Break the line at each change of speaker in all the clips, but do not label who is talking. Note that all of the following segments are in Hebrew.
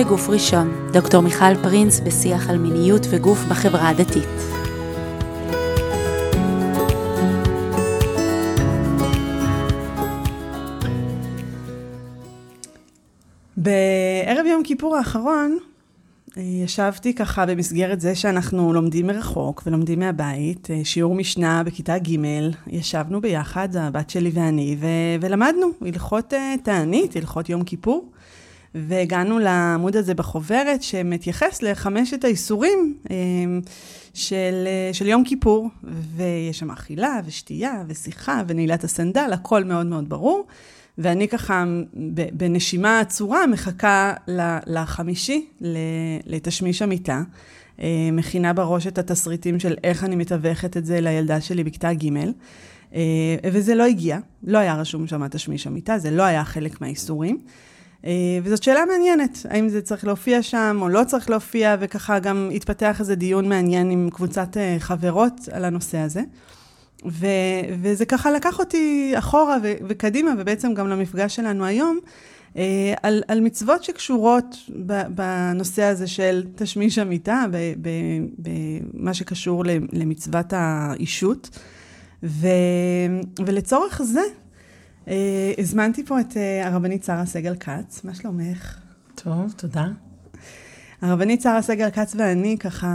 בגוף ראשון, דוקטור מיכל פרינס בשיח על מיניות וגוף בחברה הדתית.
בערב יום כיפור האחרון, אה, ישבתי ככה במסגרת זה שאנחנו לומדים מרחוק ולומדים מהבית, אה, שיעור משנה בכיתה ג', ישבנו ביחד, הבת שלי ואני, ו- ולמדנו הלכות אה, תענית, הלכות יום כיפור, והגענו לעמוד הזה בחוברת שמתייחס לחמשת האיסורים של, של יום כיפור, ויש שם אכילה ושתייה ושיחה ונעילת הסנדל, הכל מאוד מאוד ברור. ואני ככה בנשימה עצורה מחכה לחמישי, לתשמיש המיטה. אה, מכינה בראש את התסריטים של איך אני מתווכת את זה לילדה שלי בכיתה ג', אה, וזה לא הגיע, לא היה רשום שם תשמיש המיטה, זה לא היה חלק מהאיסורים. אה, וזאת שאלה מעניינת, האם זה צריך להופיע שם או לא צריך להופיע, וככה גם התפתח איזה דיון מעניין עם קבוצת חברות על הנושא הזה. ו, וזה ככה לקח אותי אחורה ו, וקדימה, ובעצם גם למפגש שלנו היום, אה, על, על מצוות שקשורות בנושא הזה של תשמיש המיטה, במה שקשור למצוות האישות. ו, ולצורך זה, אה, הזמנתי פה את אה, הרבנית שרה סגל כץ, מה שלומך?
טוב, תודה.
הרבנית שרה סגר כץ ואני, ככה,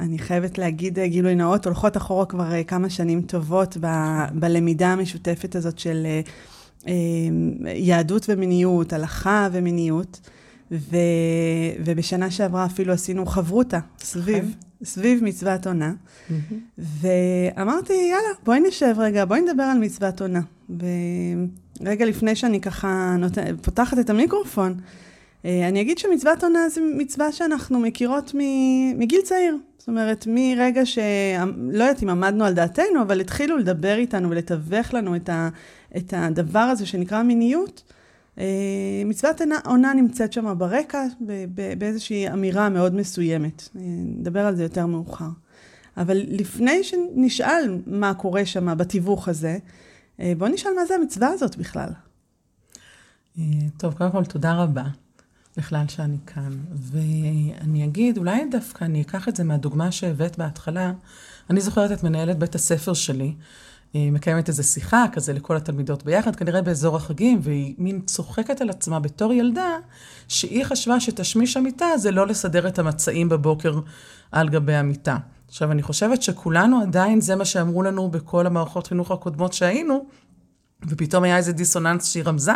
אני חייבת להגיד אה, גילוי נאות, הולכות אחורה כבר אה, כמה שנים טובות ב, בלמידה המשותפת הזאת של אה, יהדות ומיניות, הלכה ומיניות, ו, ובשנה שעברה אפילו עשינו חברותה סביב, סביב מצוות עונה. Mm-hmm. ואמרתי, יאללה, בואי נשב רגע, בואי נדבר על מצוות עונה. ורגע לפני שאני ככה נות... פותחת את המיקרופון, אה, אני אגיד שמצוות עונה זו מצווה שאנחנו מכירות מגיל צעיר. זאת אומרת, מרגע ש... לא יודעת אם עמדנו על דעתנו, אבל התחילו לדבר איתנו ולתווך לנו את, ה... את הדבר הזה שנקרא מיניות. אה, מצוות עונה נמצאת שם ברקע, באיזושהי אמירה מאוד מסוימת. אה, נדבר על זה יותר מאוחר. אבל לפני שנשאל מה קורה שם בתיווך הזה, בואו נשאל מה זה המצווה הזאת בכלל.
טוב, קודם כל תודה רבה. בכלל שאני כאן. ואני אגיד, אולי דווקא אני אקח את זה מהדוגמה שהבאת בהתחלה. אני זוכרת את מנהלת בית הספר שלי, מקיימת איזו שיחה כזה לכל התלמידות ביחד, כנראה באזור החגים, והיא מין צוחקת על עצמה בתור ילדה, שהיא חשבה שתשמיש המיטה זה לא לסדר את המצעים בבוקר על גבי המיטה. עכשיו, אני חושבת שכולנו עדיין, זה מה שאמרו לנו בכל המערכות חינוך הקודמות שהיינו, ופתאום היה איזה דיסוננס שהיא רמזה,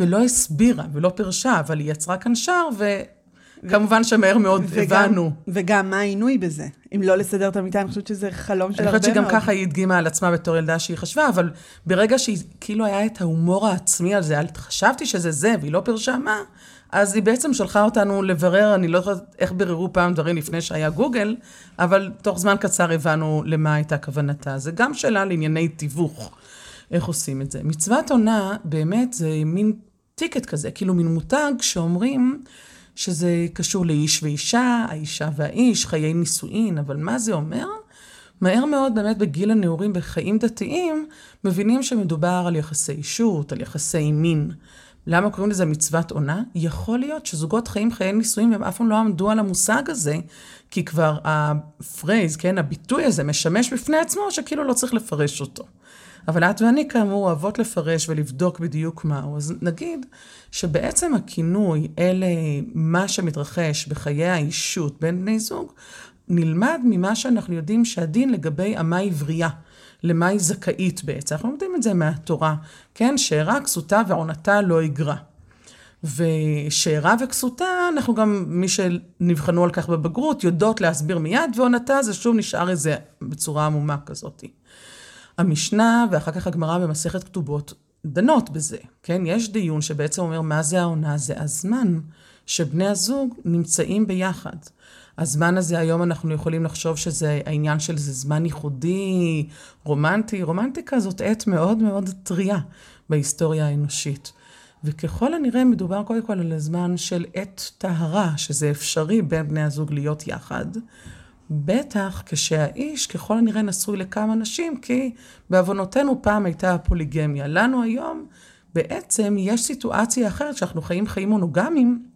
ולא הסבירה ולא פירשה, אבל היא יצרה כאן שער, וכמובן שמהר מאוד וגם, הבנו.
וגם מה העינוי בזה? אם לא לסדר את המיטה, אני חושבת שזה חלום של הרבה
מאוד. אני חושבת שגם ככה היא הדגימה על עצמה בתור ילדה שהיא חשבה, אבל ברגע שהיא, כאילו היה את ההומור העצמי על זה, חשבתי שזה זה, והיא לא פירשה מה, אז היא בעצם שלחה אותנו לברר, אני לא יודעת איך ביררו פעם דברים לפני שהיה גוגל, אבל תוך זמן קצר הבנו למה הייתה כוונתה. זה גם שאלה לענייני תיווך. איך עושים את זה. מצוות עונה, באמת, זה מין ticket כזה, כאילו מין מותג שאומרים שזה קשור לאיש ואישה, האישה והאיש, חיי נישואין, אבל מה זה אומר? מהר מאוד, באמת בגיל הנעורים בחיים דתיים, מבינים שמדובר על יחסי אישות, על יחסי מין. למה קוראים לזה מצוות עונה? יכול להיות שזוגות חיים חיי נישואים והם אף פעם לא עמדו על המושג הזה, כי כבר ה phrase, כן, הביטוי הזה משמש בפני עצמו, שכאילו לא צריך לפרש אותו. אבל את ואני כאמור אוהבות לפרש ולבדוק בדיוק מהו. אז נגיד שבעצם הכינוי, אלה מה שמתרחש בחיי האישות בין בני זוג, נלמד ממה שאנחנו יודעים שהדין לגבי אמה עברייה. למה היא זכאית בעצם. אנחנו לומדים את זה מהתורה, כן? שאירה, כסותה ועונתה לא יגרע. ושאירה וכסותה, אנחנו גם, מי שנבחנו על כך בבגרות, יודעות להסביר מיד, ועונתה זה שוב נשאר איזה בצורה עמומה כזאת. המשנה ואחר כך הגמרא במסכת כתובות דנות בזה, כן? יש דיון שבעצם אומר מה זה העונה? זה הזמן שבני הזוג נמצאים ביחד. הזמן הזה היום אנחנו יכולים לחשוב שזה העניין של זה זמן ייחודי, רומנטי. רומנטיקה זאת עת מאוד מאוד טריה בהיסטוריה האנושית. וככל הנראה מדובר קודם כל על הזמן של עת טהרה, שזה אפשרי בין בני הזוג להיות יחד. בטח כשהאיש ככל הנראה נשוי לכמה נשים, כי בעוונותינו פעם הייתה הפוליגמיה. לנו היום בעצם יש סיטואציה אחרת שאנחנו חיים חיים מונוגמיים,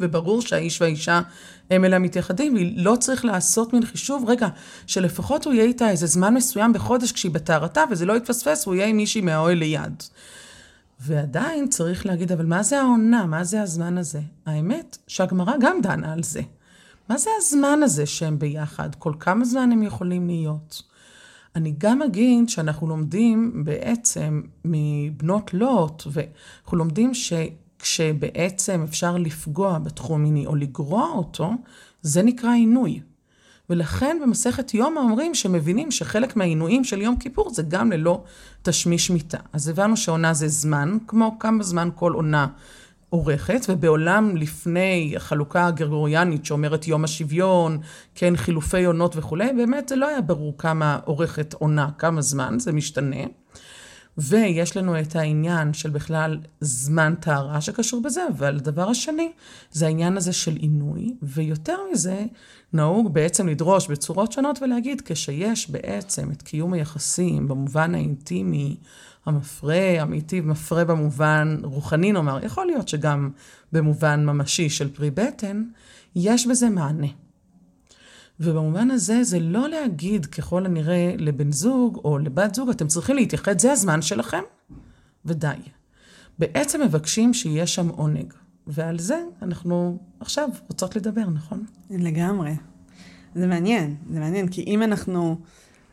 וברור שהאיש והאישה הם אלה המתייחדים, ולא צריך לעשות מין חישוב, רגע, שלפחות הוא יהיה איתה איזה זמן מסוים בחודש כשהיא בטהרתה, וזה לא יתפספס, הוא יהיה עם מישהי מהאוהל ליד. ועדיין צריך להגיד, אבל מה זה העונה? מה זה הזמן הזה? האמת שהגמרא גם דנה על זה. מה זה הזמן הזה שהם ביחד? כל כמה זמן הם יכולים להיות? אני גם אגיד שאנחנו לומדים בעצם מבנות לוט, ואנחנו לומדים שכשבעצם אפשר לפגוע בתחום מיני או לגרוע אותו, זה נקרא עינוי. ולכן במסכת יום אומרים שמבינים שחלק מהעינויים של יום כיפור זה גם ללא תשמיש מיתה. אז הבנו שעונה זה זמן, כמו כמה זמן כל עונה עורכת, ובעולם לפני החלוקה הגרגוריאנית שאומרת יום השוויון, כן, חילופי עונות וכולי, באמת זה לא היה ברור כמה עורכת עונה, כמה זמן, זה משתנה. ויש לנו את העניין של בכלל זמן טהרה שקשור בזה, אבל הדבר השני זה העניין הזה של עינוי, ויותר מזה, נהוג בעצם לדרוש בצורות שונות ולהגיד, כשיש בעצם את קיום היחסים במובן האינטימי, המפרה, המיטיב, מפרה במובן רוחני נאמר, יכול להיות שגם במובן ממשי של פרי בטן, יש בזה מענה. ובמובן הזה זה לא להגיד ככל הנראה לבן זוג או לבת זוג, אתם צריכים להתייחד, זה הזמן שלכם, ודי. בעצם מבקשים שיהיה שם עונג. ועל זה אנחנו עכשיו רוצות לדבר, נכון?
לגמרי. זה מעניין, זה מעניין, כי אם אנחנו,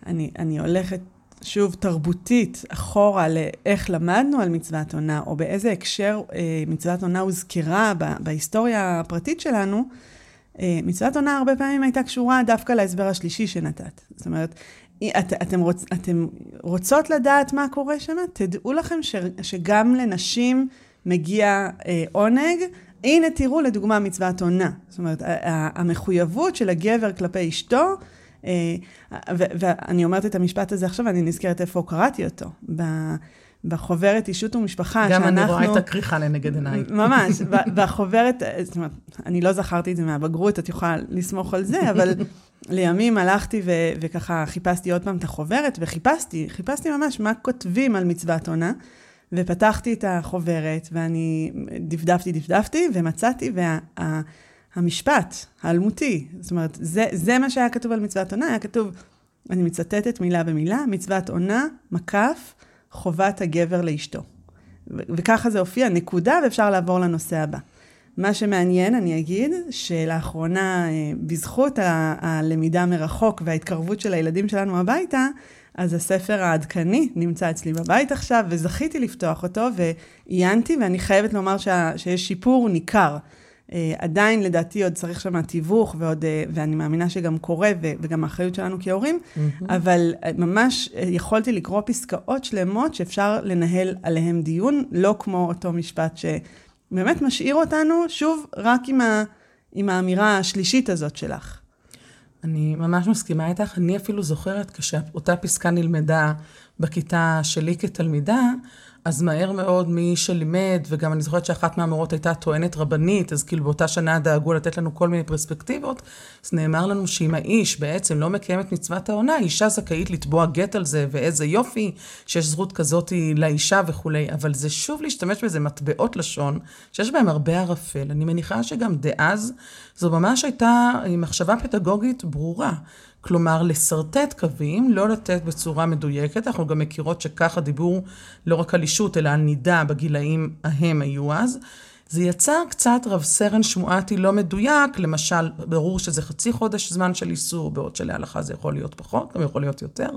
אני, אני הולכת שוב תרבותית אחורה לאיך למדנו על מצוות עונה, או באיזה הקשר אה, מצוות עונה הוזכרה בהיסטוריה הפרטית שלנו, אה, מצוות עונה הרבה פעמים הייתה קשורה דווקא להסבר השלישי שנתת. זאת אומרת, את, אתם, רוצ, אתם רוצות לדעת מה קורה שם? תדעו לכם ש, שגם לנשים מגיע אה, עונג. הנה תראו לדוגמה מצוות עונה. זאת אומרת, המחויבות של הגבר כלפי אשתו, אה, ואני אומרת את המשפט הזה עכשיו, ואני נזכרת איפה קראתי אותו. בחוברת אישות ומשפחה,
גם שאנחנו... גם אני רואה את הכריכה לנגד עיניי.
ממש, בחוברת, זאת אומרת, אני לא זכרתי את זה מהבגרות, את יכולה לסמוך על זה, אבל לימים הלכתי ו- וככה חיפשתי עוד פעם את החוברת, וחיפשתי, חיפשתי ממש מה כותבים על מצוות עונה, ופתחתי את החוברת, ואני דפדפתי, דפדפתי, ומצאתי, והמשפט וה, האלמותי, זאת אומרת, זה, זה מה שהיה כתוב על מצוות עונה, היה כתוב, אני מצטטת מילה במילה, מצוות עונה, מקף, חובת הגבר לאשתו. וככה זה הופיע, נקודה, ואפשר לעבור לנושא הבא. מה שמעניין, אני אגיד, שלאחרונה, אה, בזכות הלמידה מרחוק וההתקרבות של הילדים שלנו הביתה, אז הספר העדכני נמצא אצלי בבית עכשיו, וזכיתי לפתוח אותו, ועיינתי, ואני חייבת לומר שה, שיש שיפור ניכר. Uh, עדיין לדעתי עוד צריך שם תיווך, ועוד, uh, ואני מאמינה שגם קורה, וגם האחריות שלנו כהורים, mm-hmm. אבל uh, ממש uh, יכולתי לקרוא פסקאות שלמות שאפשר לנהל עליהן דיון, לא כמו אותו משפט שבאמת משאיר אותנו, שוב, רק עם, ה, עם האמירה השלישית הזאת שלך.
אני ממש מסכימה איתך. אני אפילו זוכרת כשאותה פסקה נלמדה בכיתה שלי כתלמידה, אז מהר מאוד מי שלימד, וגם אני זוכרת שאחת מהמורות הייתה טוענת רבנית, אז כאילו באותה שנה דאגו לתת לנו כל מיני פרספקטיבות, אז נאמר לנו שאם האיש בעצם לא מקיים את מצוות העונה, אישה זכאית לתבוע גט על זה, ואיזה יופי שיש זכות כזאת לאישה וכולי, אבל זה שוב להשתמש באיזה מטבעות לשון, שיש בהם הרבה ערפל. אני מניחה שגם דאז, זו ממש הייתה מחשבה פדגוגית ברורה. כלומר, לשרטט קווים, לא לתת בצורה מדויקת. אנחנו גם מכירות שככה דיבור לא רק על אישות, אלא על נידה בגילאים ההם היו אז. זה יצר קצת רב סרן שמואטי לא מדויק, למשל, ברור שזה חצי חודש זמן של איסור, בעוד שלהלכה זה יכול להיות פחות, גם יכול להיות יותר.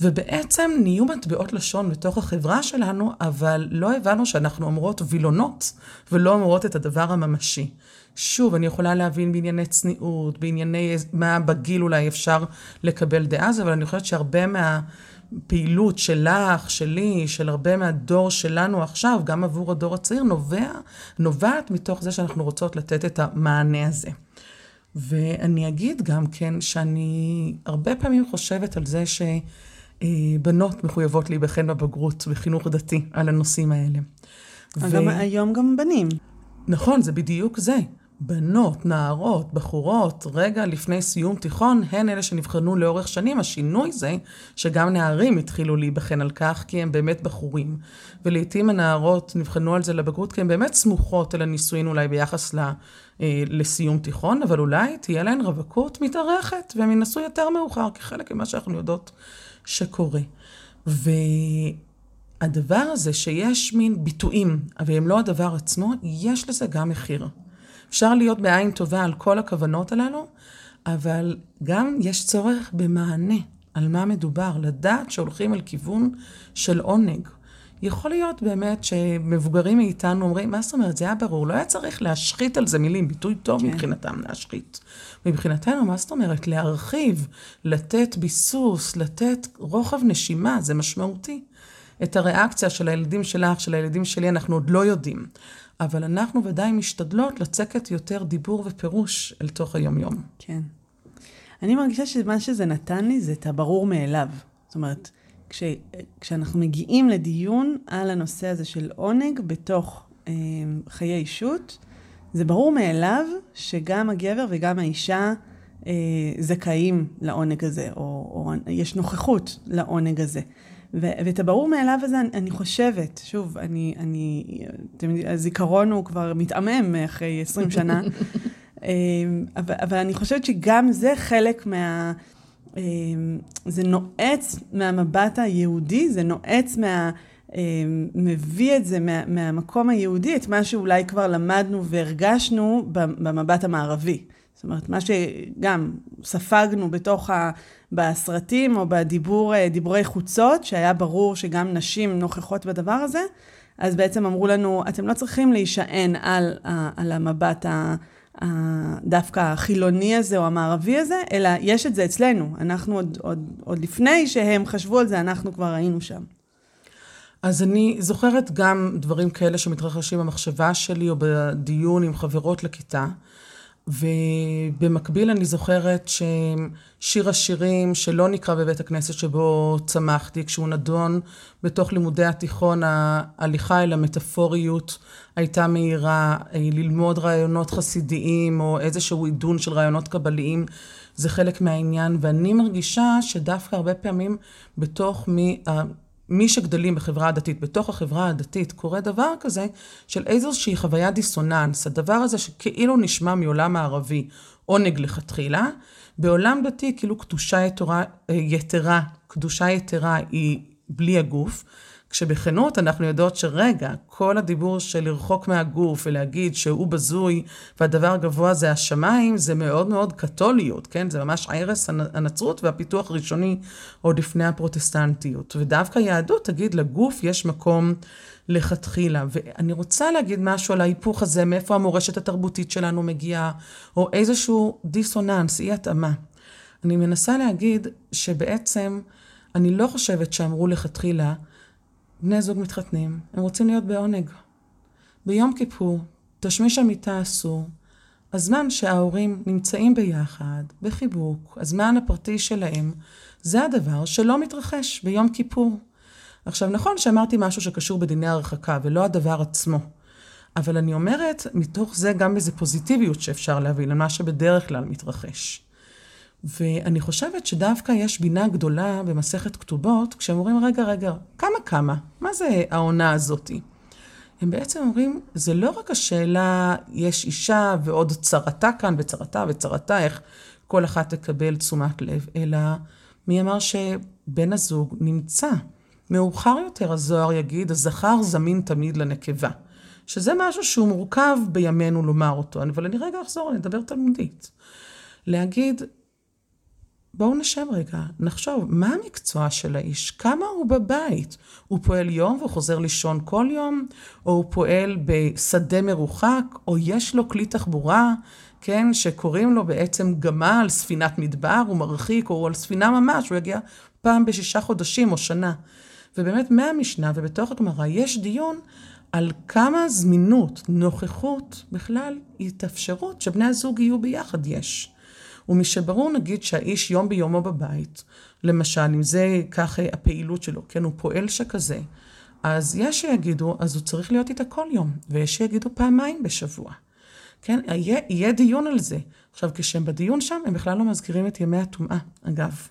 ובעצם נהיו מטבעות לשון בתוך החברה שלנו, אבל לא הבנו שאנחנו אומרות וילונות, ולא אומרות את הדבר הממשי. שוב, אני יכולה להבין בענייני צניעות, בענייני מה בגיל אולי אפשר לקבל דאז, אבל אני חושבת שהרבה מהפעילות שלך, שלי, של הרבה מהדור שלנו עכשיו, גם עבור הדור הצעיר, נובע, נובעת מתוך זה שאנחנו רוצות לתת את המענה הזה. ואני אגיד גם כן שאני הרבה פעמים חושבת על זה שבנות מחויבות להיבחן בבגרות בחינוך דתי על הנושאים האלה.
ו... גם היום גם בנים.
נכון, זה בדיוק זה. בנות, נערות, בחורות, רגע לפני סיום תיכון, הן אלה שנבחנו לאורך שנים. השינוי זה שגם נערים התחילו להיבחן על כך, כי הם באמת בחורים. ולעיתים הנערות נבחנו על זה לבגרות, כי הן באמת סמוכות אל הנישואין אולי ביחס ל, אה, לסיום תיכון, אבל אולי תהיה להן רווקות מתארכת, והן ינסו יותר מאוחר, כחלק ממה שאנחנו יודעות שקורה. והדבר הזה שיש מין ביטויים, אבל הם לא הדבר עצמו, יש לזה גם מחיר. אפשר להיות בעין טובה על כל הכוונות הללו, אבל גם יש צורך במענה על מה מדובר, לדעת שהולכים על כיוון של עונג. יכול להיות באמת שמבוגרים מאיתנו אומרים, מה זאת אומרת, זה היה ברור, לא היה צריך להשחית על זה מילים, ביטוי טוב כן. מבחינתם להשחית. מבחינתנו, מה זאת אומרת? להרחיב, לתת ביסוס, לתת רוחב נשימה, זה משמעותי. את הריאקציה של הילדים שלך, של הילדים שלי, אנחנו עוד לא יודעים. אבל אנחנו ודאי משתדלות לצקת יותר דיבור ופירוש אל תוך היומיום.
כן. אני מרגישה שמה שזה נתן לי זה את הברור מאליו. זאת אומרת, כש, כשאנחנו מגיעים לדיון על הנושא הזה של עונג בתוך אה, חיי אישות, זה ברור מאליו שגם הגבר וגם האישה אה, זכאים לעונג הזה, או, או יש נוכחות לעונג הזה. ו- ואת הברור מאליו הזה, אני, אני חושבת, שוב, אני, אני, אתם יודעים, הזיכרון הוא כבר מתעמם אחרי 20 שנה, אה, אבל, אבל אני חושבת שגם זה חלק מה... אה, זה נועץ מהמבט היהודי, זה נועץ מה... אה, מביא את זה מה, מהמקום היהודי, את מה שאולי כבר למדנו והרגשנו במבט המערבי. זאת אומרת, מה שגם ספגנו בתוך ה... בסרטים או בדיבור, אה, דיבורי חוצות, שהיה ברור שגם נשים נוכחות בדבר הזה, אז בעצם אמרו לנו, אתם לא צריכים להישען על, על המבט ה... דווקא החילוני הזה או המערבי הזה, אלא יש את זה אצלנו. אנחנו עוד, עוד, עוד לפני שהם חשבו על זה, אנחנו כבר היינו שם.
אז אני זוכרת גם דברים כאלה שמתרחשים במחשבה שלי או בדיון עם חברות לכיתה. ובמקביל אני זוכרת ששיר השירים שלא נקרא בבית הכנסת שבו צמחתי, כשהוא נדון בתוך לימודי התיכון, ההליכה אל המטאפוריות הייתה מהירה, אה, ללמוד רעיונות חסידיים או איזשהו עידון של רעיונות קבליים, זה חלק מהעניין, ואני מרגישה שדווקא הרבה פעמים בתוך מי... מי שגדלים בחברה הדתית, בתוך החברה הדתית, קורה דבר כזה של איזושהי חוויה דיסוננס. הדבר הזה שכאילו נשמע מעולם הערבי עונג לכתחילה, בעולם דתי כאילו קדושה יתרה, יתרה, קדושה יתרה היא בלי הגוף. כשבכנות אנחנו יודעות שרגע, כל הדיבור של לרחוק מהגוף ולהגיד שהוא בזוי והדבר הגבוה זה השמיים, זה מאוד מאוד קתוליות, כן? זה ממש ערש הנצרות והפיתוח הראשוני עוד לפני הפרוטסטנטיות. ודווקא יהדות תגיד, לגוף יש מקום לכתחילה. ואני רוצה להגיד משהו על ההיפוך הזה, מאיפה המורשת התרבותית שלנו מגיעה, או איזשהו דיסוננס, אי התאמה. אני מנסה להגיד שבעצם אני לא חושבת שאמרו לכתחילה, בני זוג מתחתנים, הם רוצים להיות בעונג. ביום כיפור, תשמיש המיטה אסור. הזמן שההורים נמצאים ביחד, בחיבוק, הזמן הפרטי שלהם, זה הדבר שלא מתרחש ביום כיפור. עכשיו, נכון שאמרתי משהו שקשור בדיני הרחקה, ולא הדבר עצמו. אבל אני אומרת, מתוך זה גם איזו פוזיטיביות שאפשר להבין על מה שבדרך כלל מתרחש. ואני חושבת שדווקא יש בינה גדולה במסכת כתובות, כשהם אומרים, רגע, רגע, כמה כמה? מה זה העונה הזאתי? הם בעצם אומרים, זה לא רק השאלה, יש אישה ועוד צרתה כאן, וצרתה וצרתה, איך כל אחת תקבל תשומת לב, אלא מי אמר שבן הזוג נמצא. מאוחר יותר הזוהר יגיד, הזכר זמין תמיד לנקבה. שזה משהו שהוא מורכב בימינו לומר אותו, אבל אני רגע אחזור, אני אדבר תלמודית. להגיד, בואו נשב רגע, נחשוב, מה המקצוע של האיש? כמה הוא בבית? הוא פועל יום והוא חוזר לישון כל יום? או הוא פועל בשדה מרוחק? או יש לו כלי תחבורה, כן, שקוראים לו בעצם גמל, ספינת מדבר, הוא מרחיק, או על ספינה ממש, הוא יגיע פעם בשישה חודשים או שנה. ובאמת מהמשנה ובתוך הגמרא יש דיון על כמה זמינות, נוכחות, בכלל התאפשרות שבני הזוג יהיו ביחד יש. ומשברור נגיד שהאיש יום ביומו בבית, למשל, אם זה כך הפעילות שלו, כן, הוא פועל שכזה, אז יש שיגידו, אז הוא צריך להיות איתה כל יום, ויש שיגידו פעמיים בשבוע. כן, יהיה, יהיה דיון על זה. עכשיו, כשהם בדיון שם, הם בכלל לא מזכירים את ימי הטומאה, אגב.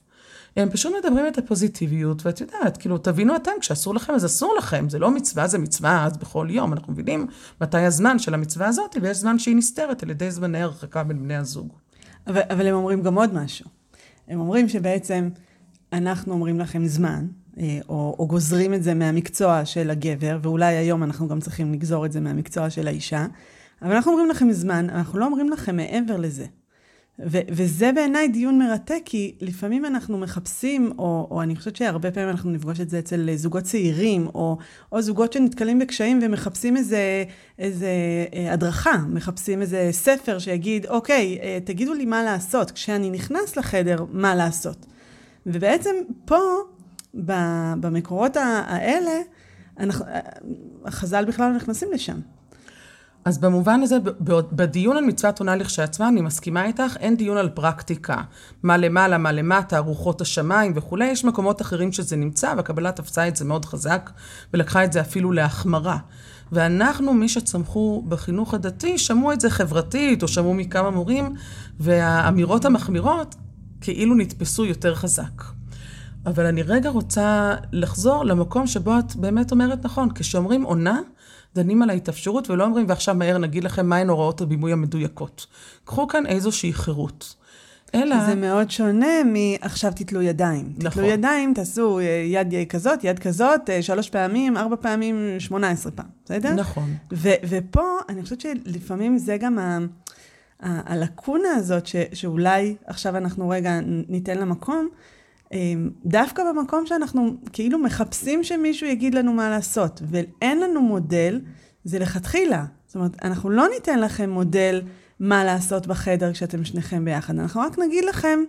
הם פשוט מדברים את הפוזיטיביות, ואת יודעת, כאילו, תבינו אתם, כשאסור לכם, אז אסור לכם. זה לא מצווה, זה מצווה אז בכל יום. אנחנו מבינים מתי הזמן של המצווה הזאת, ויש זמן שהיא נסתרת על ידי זמני הרחקה בין בני הזוג.
אבל, אבל הם אומרים גם עוד משהו. הם אומרים שבעצם אנחנו אומרים לכם זמן, אה, או, או גוזרים את זה מהמקצוע של הגבר, ואולי היום אנחנו גם צריכים לגזור את זה מהמקצוע של האישה, אבל אנחנו אומרים לכם זמן, אנחנו לא אומרים לכם מעבר לזה. ו- וזה בעיניי דיון מרתק, כי לפעמים אנחנו מחפשים, או, או אני חושבת שהרבה פעמים אנחנו נפגוש את זה אצל זוגות צעירים, או, או זוגות שנתקלים בקשיים ומחפשים איזה, איזה אה, הדרכה, מחפשים איזה ספר שיגיד, אוקיי, אה, תגידו לי מה לעשות, כשאני נכנס לחדר, מה לעשות. ובעצם פה, במקורות האלה, אנחנו, החז"ל בכלל לא נכנסים לשם.
אז במובן הזה, בדיון על מצוות עונה לכשעצמה, אני מסכימה איתך, אין דיון על פרקטיקה. מה למעלה, מה למטה, רוחות השמיים וכולי, יש מקומות אחרים שזה נמצא, והקבלה תפסה את זה מאוד חזק, ולקחה את זה אפילו להחמרה. ואנחנו, מי שצמחו בחינוך הדתי, שמעו את זה חברתית, או שמעו מכמה מורים, והאמירות המחמירות כאילו נתפסו יותר חזק. אבל אני רגע רוצה לחזור למקום שבו את באמת אומרת נכון, כשאומרים עונה, דנים על ההתאפשרות ולא אומרים, ועכשיו מהר נגיד לכם מהן הוראות הבימוי המדויקות. קחו כאן איזושהי חירות.
אלא... זה מאוד שונה מעכשיו תתלו ידיים. נכון. תתלו ידיים, תעשו אה, יד כזאת, יד כזאת, אה, שלוש פעמים, ארבע פעמים, שמונה עשרה פעם, בסדר?
נכון.
ו- ופה, אני חושבת שלפעמים זה גם ה... הלקונה הזאת, ש- שאולי עכשיו אנחנו רגע ניתן לה מקום, דווקא במקום שאנחנו כאילו מחפשים שמישהו יגיד לנו מה לעשות, ואין לנו מודל, זה לכתחילה. זאת אומרת, אנחנו לא ניתן לכם מודל מה לעשות בחדר כשאתם שניכם ביחד, אנחנו רק נגיד לכם,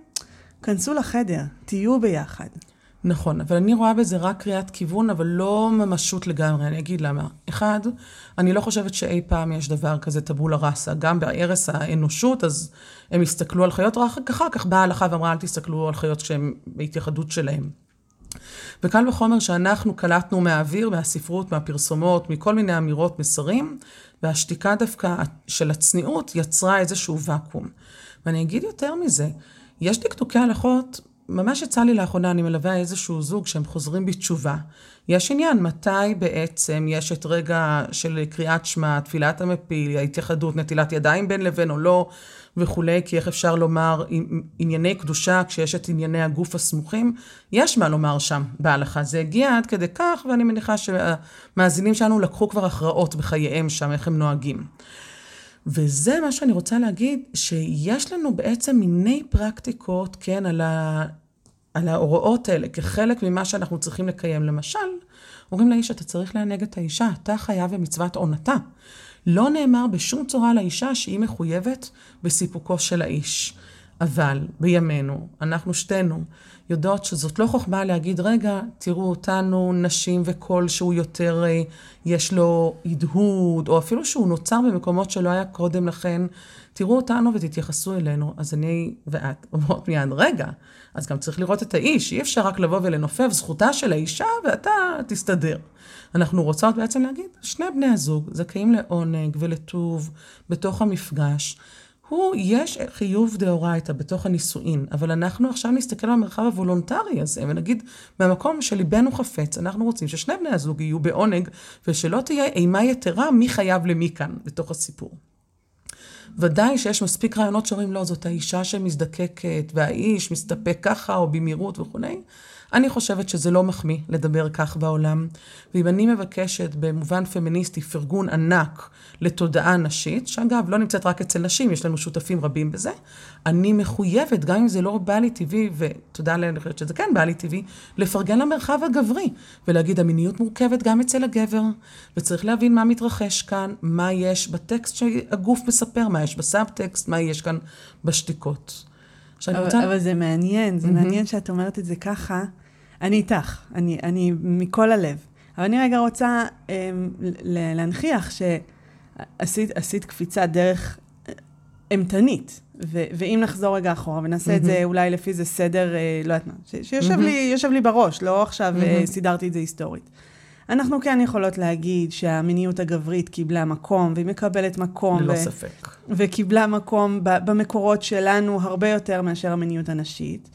כנסו לחדר, תהיו ביחד.
נכון, אבל אני רואה בזה רק קריאת כיוון, אבל לא ממשות לגמרי, אני אגיד למה. אחד, אני לא חושבת שאי פעם יש דבר כזה טבולה ראסה. גם בערש האנושות, אז הם הסתכלו על חיות, רק אחר כך באה ההלכה ואמרה, אל תסתכלו על חיות כשהן בהתייחדות שלהם. וקל וחומר שאנחנו קלטנו מהאוויר, מהספרות, מהפרסומות, מכל מיני אמירות, מסרים, והשתיקה דווקא של הצניעות יצרה איזשהו ואקום. ואני אגיד יותר מזה, יש דקדוקי הלכות ממש יצא לי לאחרונה, אני מלווה איזשהו זוג שהם חוזרים בתשובה. יש עניין, מתי בעצם יש את רגע של קריאת שמע, תפילת המפיל, ההתייחדות, נטילת ידיים בין לבין או לא, וכולי, כי איך אפשר לומר ענייני קדושה כשיש את ענייני הגוף הסמוכים? יש מה לומר שם בהלכה. זה הגיע עד כדי כך, ואני מניחה שהמאזינים שלנו לקחו כבר הכרעות בחייהם שם, איך הם נוהגים. וזה מה שאני רוצה להגיד, שיש לנו בעצם מיני פרקטיקות, כן, על, ה, על ההוראות האלה, כחלק ממה שאנחנו צריכים לקיים. למשל, אומרים לאיש, אתה צריך לענג את האישה, אתה חייב במצוות עונתה. לא נאמר בשום צורה לאישה שהיא מחויבת בסיפוקו של האיש. אבל בימינו, אנחנו שתינו יודעות שזאת לא חוכמה להגיד, רגע, תראו אותנו, נשים וקול שהוא יותר, אה, יש לו הדהוד, או אפילו שהוא נוצר במקומות שלא היה קודם לכן, תראו אותנו ותתייחסו אלינו. אז אני ואת אומרות מיד, רגע, אז גם צריך לראות את האיש, אי אפשר רק לבוא ולנופף זכותה של האישה ואתה תסתדר. אנחנו רוצות בעצם להגיד, שני בני הזוג זכאים לעונג ולטוב בתוך המפגש. הוא, יש חיוב דאורייתא בתוך הנישואין, אבל אנחנו עכשיו נסתכל על המרחב הוולונטרי הזה, ונגיד, מהמקום שליבנו חפץ, אנחנו רוצים ששני בני הזוג יהיו בעונג, ושלא תהיה אימה יתרה מי חייב למי כאן, בתוך הסיפור. ודאי שיש מספיק רעיונות שאומרים, לא, זאת האישה שמזדקקת, והאיש מסתפק ככה, או במהירות וכולי. אני חושבת שזה לא מחמיא לדבר כך בעולם, ואם אני מבקשת במובן פמיניסטי פרגון ענק לתודעה נשית, שאגב, לא נמצאת רק אצל נשים, יש לנו שותפים רבים בזה, אני מחויבת, גם אם זה לא בא לי טבעי, ותודה לאל, אני חושבת שזה כן בא לי טבעי, לפרגן למרחב הגברי, ולהגיד, המיניות מורכבת גם אצל הגבר, וצריך להבין מה מתרחש כאן, מה יש בטקסט שהגוף מספר, מה יש בסאב-טקסט, מה יש כאן בשתיקות.
אבל, רוצה... אבל זה מעניין, זה mm-hmm. מעניין שאת אומרת את זה ככה. אני איתך, אני, אני מכל הלב. אבל אני רגע רוצה um, להנכיח שעשית קפיצת דרך אה, אימתנית. ו- ואם נחזור רגע אחורה ונעשה mm-hmm. את זה אולי לפי זה סדר, אה, לא יודעת מה, ש- שיושב mm-hmm. לי, לי בראש, לא עכשיו mm-hmm. סידרתי את זה היסטורית. אנחנו כן יכולות להגיד שהמיניות הגברית קיבלה מקום, והיא מקבלת מקום.
ללא ו- ספק.
וקיבלה מקום במקורות שלנו הרבה יותר מאשר המיניות הנשית.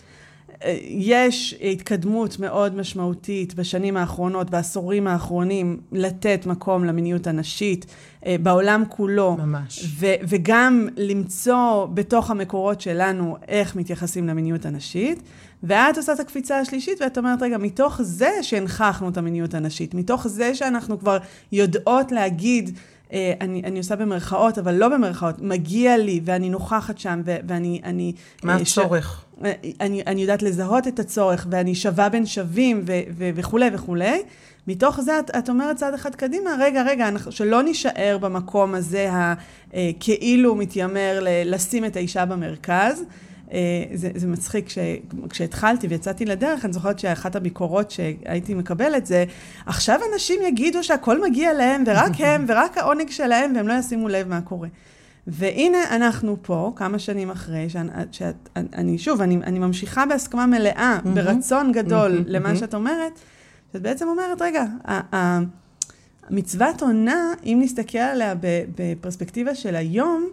יש התקדמות מאוד משמעותית בשנים האחרונות, בעשורים האחרונים, לתת מקום למיניות הנשית אה, בעולם כולו.
ממש.
ו- וגם למצוא בתוך המקורות שלנו איך מתייחסים למיניות הנשית. ואת עושה את הקפיצה השלישית ואת אומרת, רגע, מתוך זה שהנכחנו את המיניות הנשית, מתוך זה שאנחנו כבר יודעות להגיד, אה, אני, אני עושה במרכאות, אבל לא במרכאות, מגיע לי ואני נוכחת שם ו- ואני... אני,
מה אה, הצורך?
ש... אני, אני יודעת לזהות את הצורך ואני שווה בין שווים ו- ו- וכולי וכולי. מתוך זה את, את אומרת צעד אחד קדימה, רגע, רגע, אנחנו, שלא נישאר במקום הזה הכאילו מתיימר ל- לשים את האישה במרכז. אה, זה, זה מצחיק, כש, כשהתחלתי ויצאתי לדרך, אני זוכרת שאחת הביקורות שהייתי מקבלת זה, עכשיו אנשים יגידו שהכל מגיע להם, ורק הם, ורק העונג שלהם, והם לא ישימו לב מה קורה. והנה אנחנו פה, כמה שנים אחרי, שאני, שוב, אני, אני ממשיכה בהסכמה מלאה, mm-hmm. ברצון גדול mm-hmm. למה mm-hmm. שאת אומרת, שאת בעצם אומרת, רגע, מצוות עונה, אם נסתכל עליה בפרספקטיבה של היום,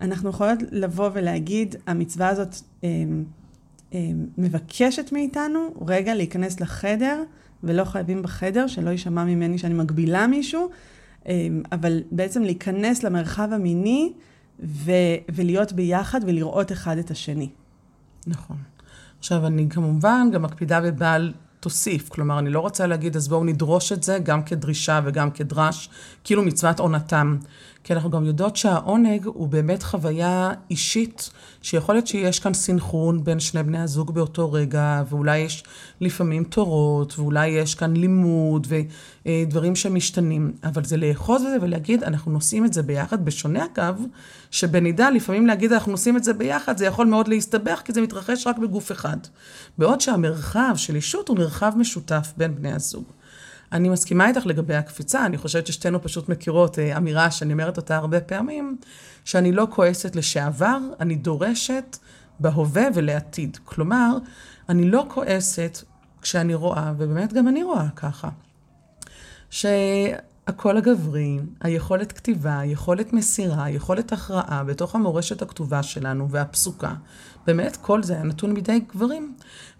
אנחנו יכולות לבוא ולהגיד, המצווה הזאת אה, אה, מבקשת מאיתנו רגע להיכנס לחדר, ולא חייבים בחדר, שלא יישמע ממני שאני מגבילה מישהו, אה, אבל בעצם להיכנס למרחב המיני ו- ולהיות ביחד ולראות אחד את השני.
נכון. עכשיו, אני כמובן גם מקפידה בבעל תוסיף. כלומר, אני לא רוצה להגיד, אז בואו נדרוש את זה גם כדרישה וגם כדרש, כאילו מצוות עונתם. כי אנחנו גם יודעות שהעונג הוא באמת חוויה אישית, שיכול להיות שיש כאן סינכרון בין שני בני הזוג באותו רגע, ואולי יש לפעמים תורות, ואולי יש כאן לימוד ודברים שמשתנים. אבל זה לאחוז בזה ולהגיד, אנחנו נושאים את זה ביחד, בשונה אגב, שבנידה לפעמים להגיד אנחנו נושאים את זה ביחד, זה יכול מאוד להסתבך, כי זה מתרחש רק בגוף אחד. בעוד שהמרחב של אישות הוא מרחב משותף בין בני הזוג. אני מסכימה איתך לגבי הקפיצה, אני חושבת ששתינו פשוט מכירות אה, אמירה שאני אומרת אותה הרבה פעמים, שאני לא כועסת לשעבר, אני דורשת בהווה ולעתיד. כלומר, אני לא כועסת כשאני רואה, ובאמת גם אני רואה ככה, שהקול הגברי, היכולת כתיבה, יכולת מסירה, יכולת הכרעה בתוך המורשת הכתובה שלנו והפסוקה, באמת כל זה היה נתון בידי גברים.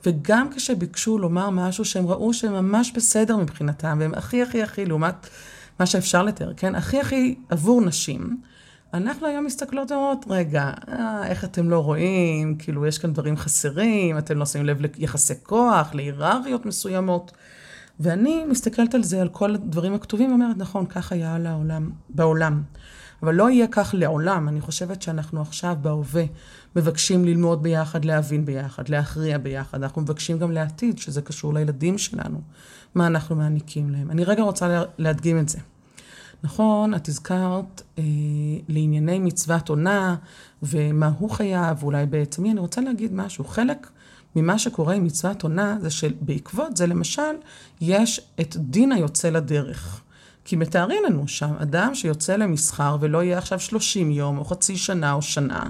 וגם כשביקשו לומר משהו שהם ראו שהם ממש בסדר מבחינתם, והם הכי הכי הכי, לעומת מה שאפשר לתאר, כן? הכי הכי עבור נשים, אנחנו היום מסתכלות ואומרות, רגע, אה, איך אתם לא רואים, כאילו יש כאן דברים חסרים, אתם לא שמים לב ליחסי כוח, להיררכיות מסוימות. ואני מסתכלת על זה, על כל הדברים הכתובים, ואומרת, נכון, כך היה לעולם, בעולם. אבל לא יהיה כך לעולם. אני חושבת שאנחנו עכשיו, בהווה, מבקשים ללמוד ביחד, להבין ביחד, להכריע ביחד. אנחנו מבקשים גם לעתיד, שזה קשור לילדים שלנו, מה אנחנו מעניקים להם. אני רגע רוצה להדגים את זה. נכון, את הזכרת אה, לענייני מצוות עונה, ומה הוא חייב, ואולי בעצם אני רוצה להגיד משהו. חלק ממה שקורה עם מצוות עונה, זה שבעקבות זה, למשל, יש את דין היוצא לדרך. כי מתארים לנו שם אדם שיוצא למסחר ולא יהיה עכשיו 30 יום, או חצי שנה, או שנה,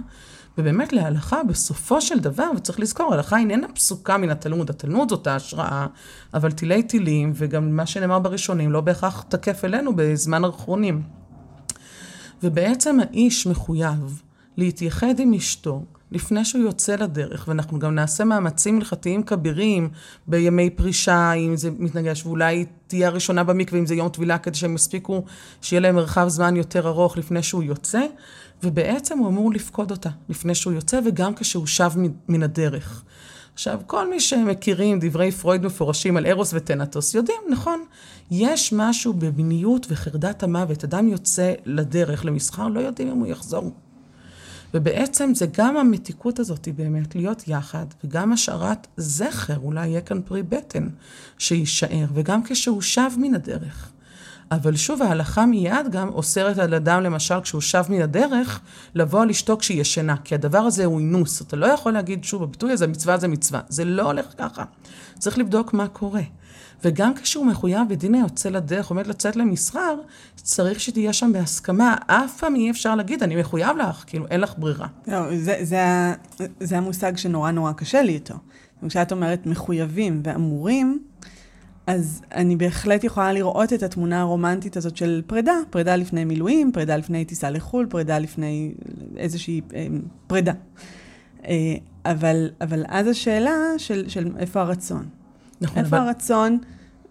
ובאמת להלכה, בסופו של דבר, וצריך לזכור, ההלכה איננה פסוקה מן התלמוד, התלמוד זאת ההשראה, אבל תילי תילים, וגם מה שנאמר בראשונים, לא בהכרח תקף אלינו בזמן האחרונים. ובעצם האיש מחויב להתייחד עם אשתו, לפני שהוא יוצא לדרך, ואנחנו גם נעשה מאמצים הלכתיים כבירים בימי פרישה, אם זה מתנגש, ואולי תהיה הראשונה במקווה, אם זה יום טבילה, כדי שהם יספיקו, שיהיה להם מרחב זמן יותר ארוך לפני שהוא יוצא, ובעצם הוא אמור לפקוד אותה לפני שהוא יוצא, וגם כשהוא שב מן הדרך. עכשיו, כל מי שמכירים דברי פרויד מפורשים על ארוס וטנטוס, יודעים, נכון, יש משהו במיניות וחרדת המוות. אדם יוצא לדרך, למסחר, לא יודעים אם הוא יחזור. ובעצם זה גם המתיקות הזאת באמת להיות יחד, וגם השארת זכר, אולי יהיה כאן פרי בטן שיישאר, וגם כשהוא שב מן הדרך. אבל שוב, ההלכה מיד גם אוסרת על אדם, למשל, כשהוא שב מן הדרך, לבוא על אשתו כשהיא ישנה, כי הדבר הזה הוא אינוס. אתה לא יכול להגיד, שוב, הביטוי הזה, מצווה זה מצווה. זה לא הולך ככה. צריך לבדוק מה קורה. וגם כשהוא מחויב בדין היוצא לדרך, עומד לצאת למסחר, צריך שתהיה שם בהסכמה. אף פעם אי אפשר להגיד, אני מחויב לך, כאילו, אין לך ברירה.
לא, זה, זה, זה המושג שנורא נורא קשה לי איתו. כשאת אומרת מחויבים ואמורים, אז אני בהחלט יכולה לראות את התמונה הרומנטית הזאת של פרידה, פרידה לפני מילואים, פרידה לפני טיסה לחו"ל, פרידה לפני איזושהי אה, פרידה. אה, אבל, אבל אז השאלה של, של איפה הרצון. נכון. איפה אבל... הרצון,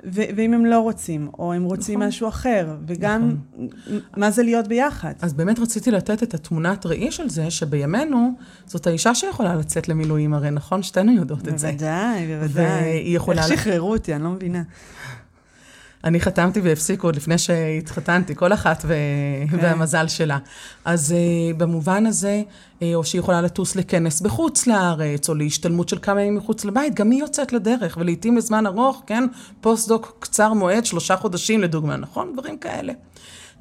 ו- ואם הם לא רוצים, או הם רוצים נכון. משהו אחר, וגם נכון. מה זה להיות ביחד.
אז באמת רציתי לתת את התמונת ראי של זה, שבימינו זאת האישה שיכולה לצאת למילואים, הרי נכון? שתינו יודעות
בוודאי,
את זה.
בוודאי, בוודאי. והיא יכולה... איך שחררו אותי, אני לא מבינה.
אני חתמתי והפסיקו עוד לפני שהתחתנתי, כל אחת ו... כן. והמזל שלה. אז uh, במובן הזה, uh, או שהיא יכולה לטוס לכנס בחוץ לארץ, או להשתלמות של כמה ימים מחוץ לבית, גם היא יוצאת לדרך, ולעיתים לזמן ארוך, כן? פוסט-דוק קצר מועד, שלושה חודשים לדוגמה, נכון? דברים כאלה.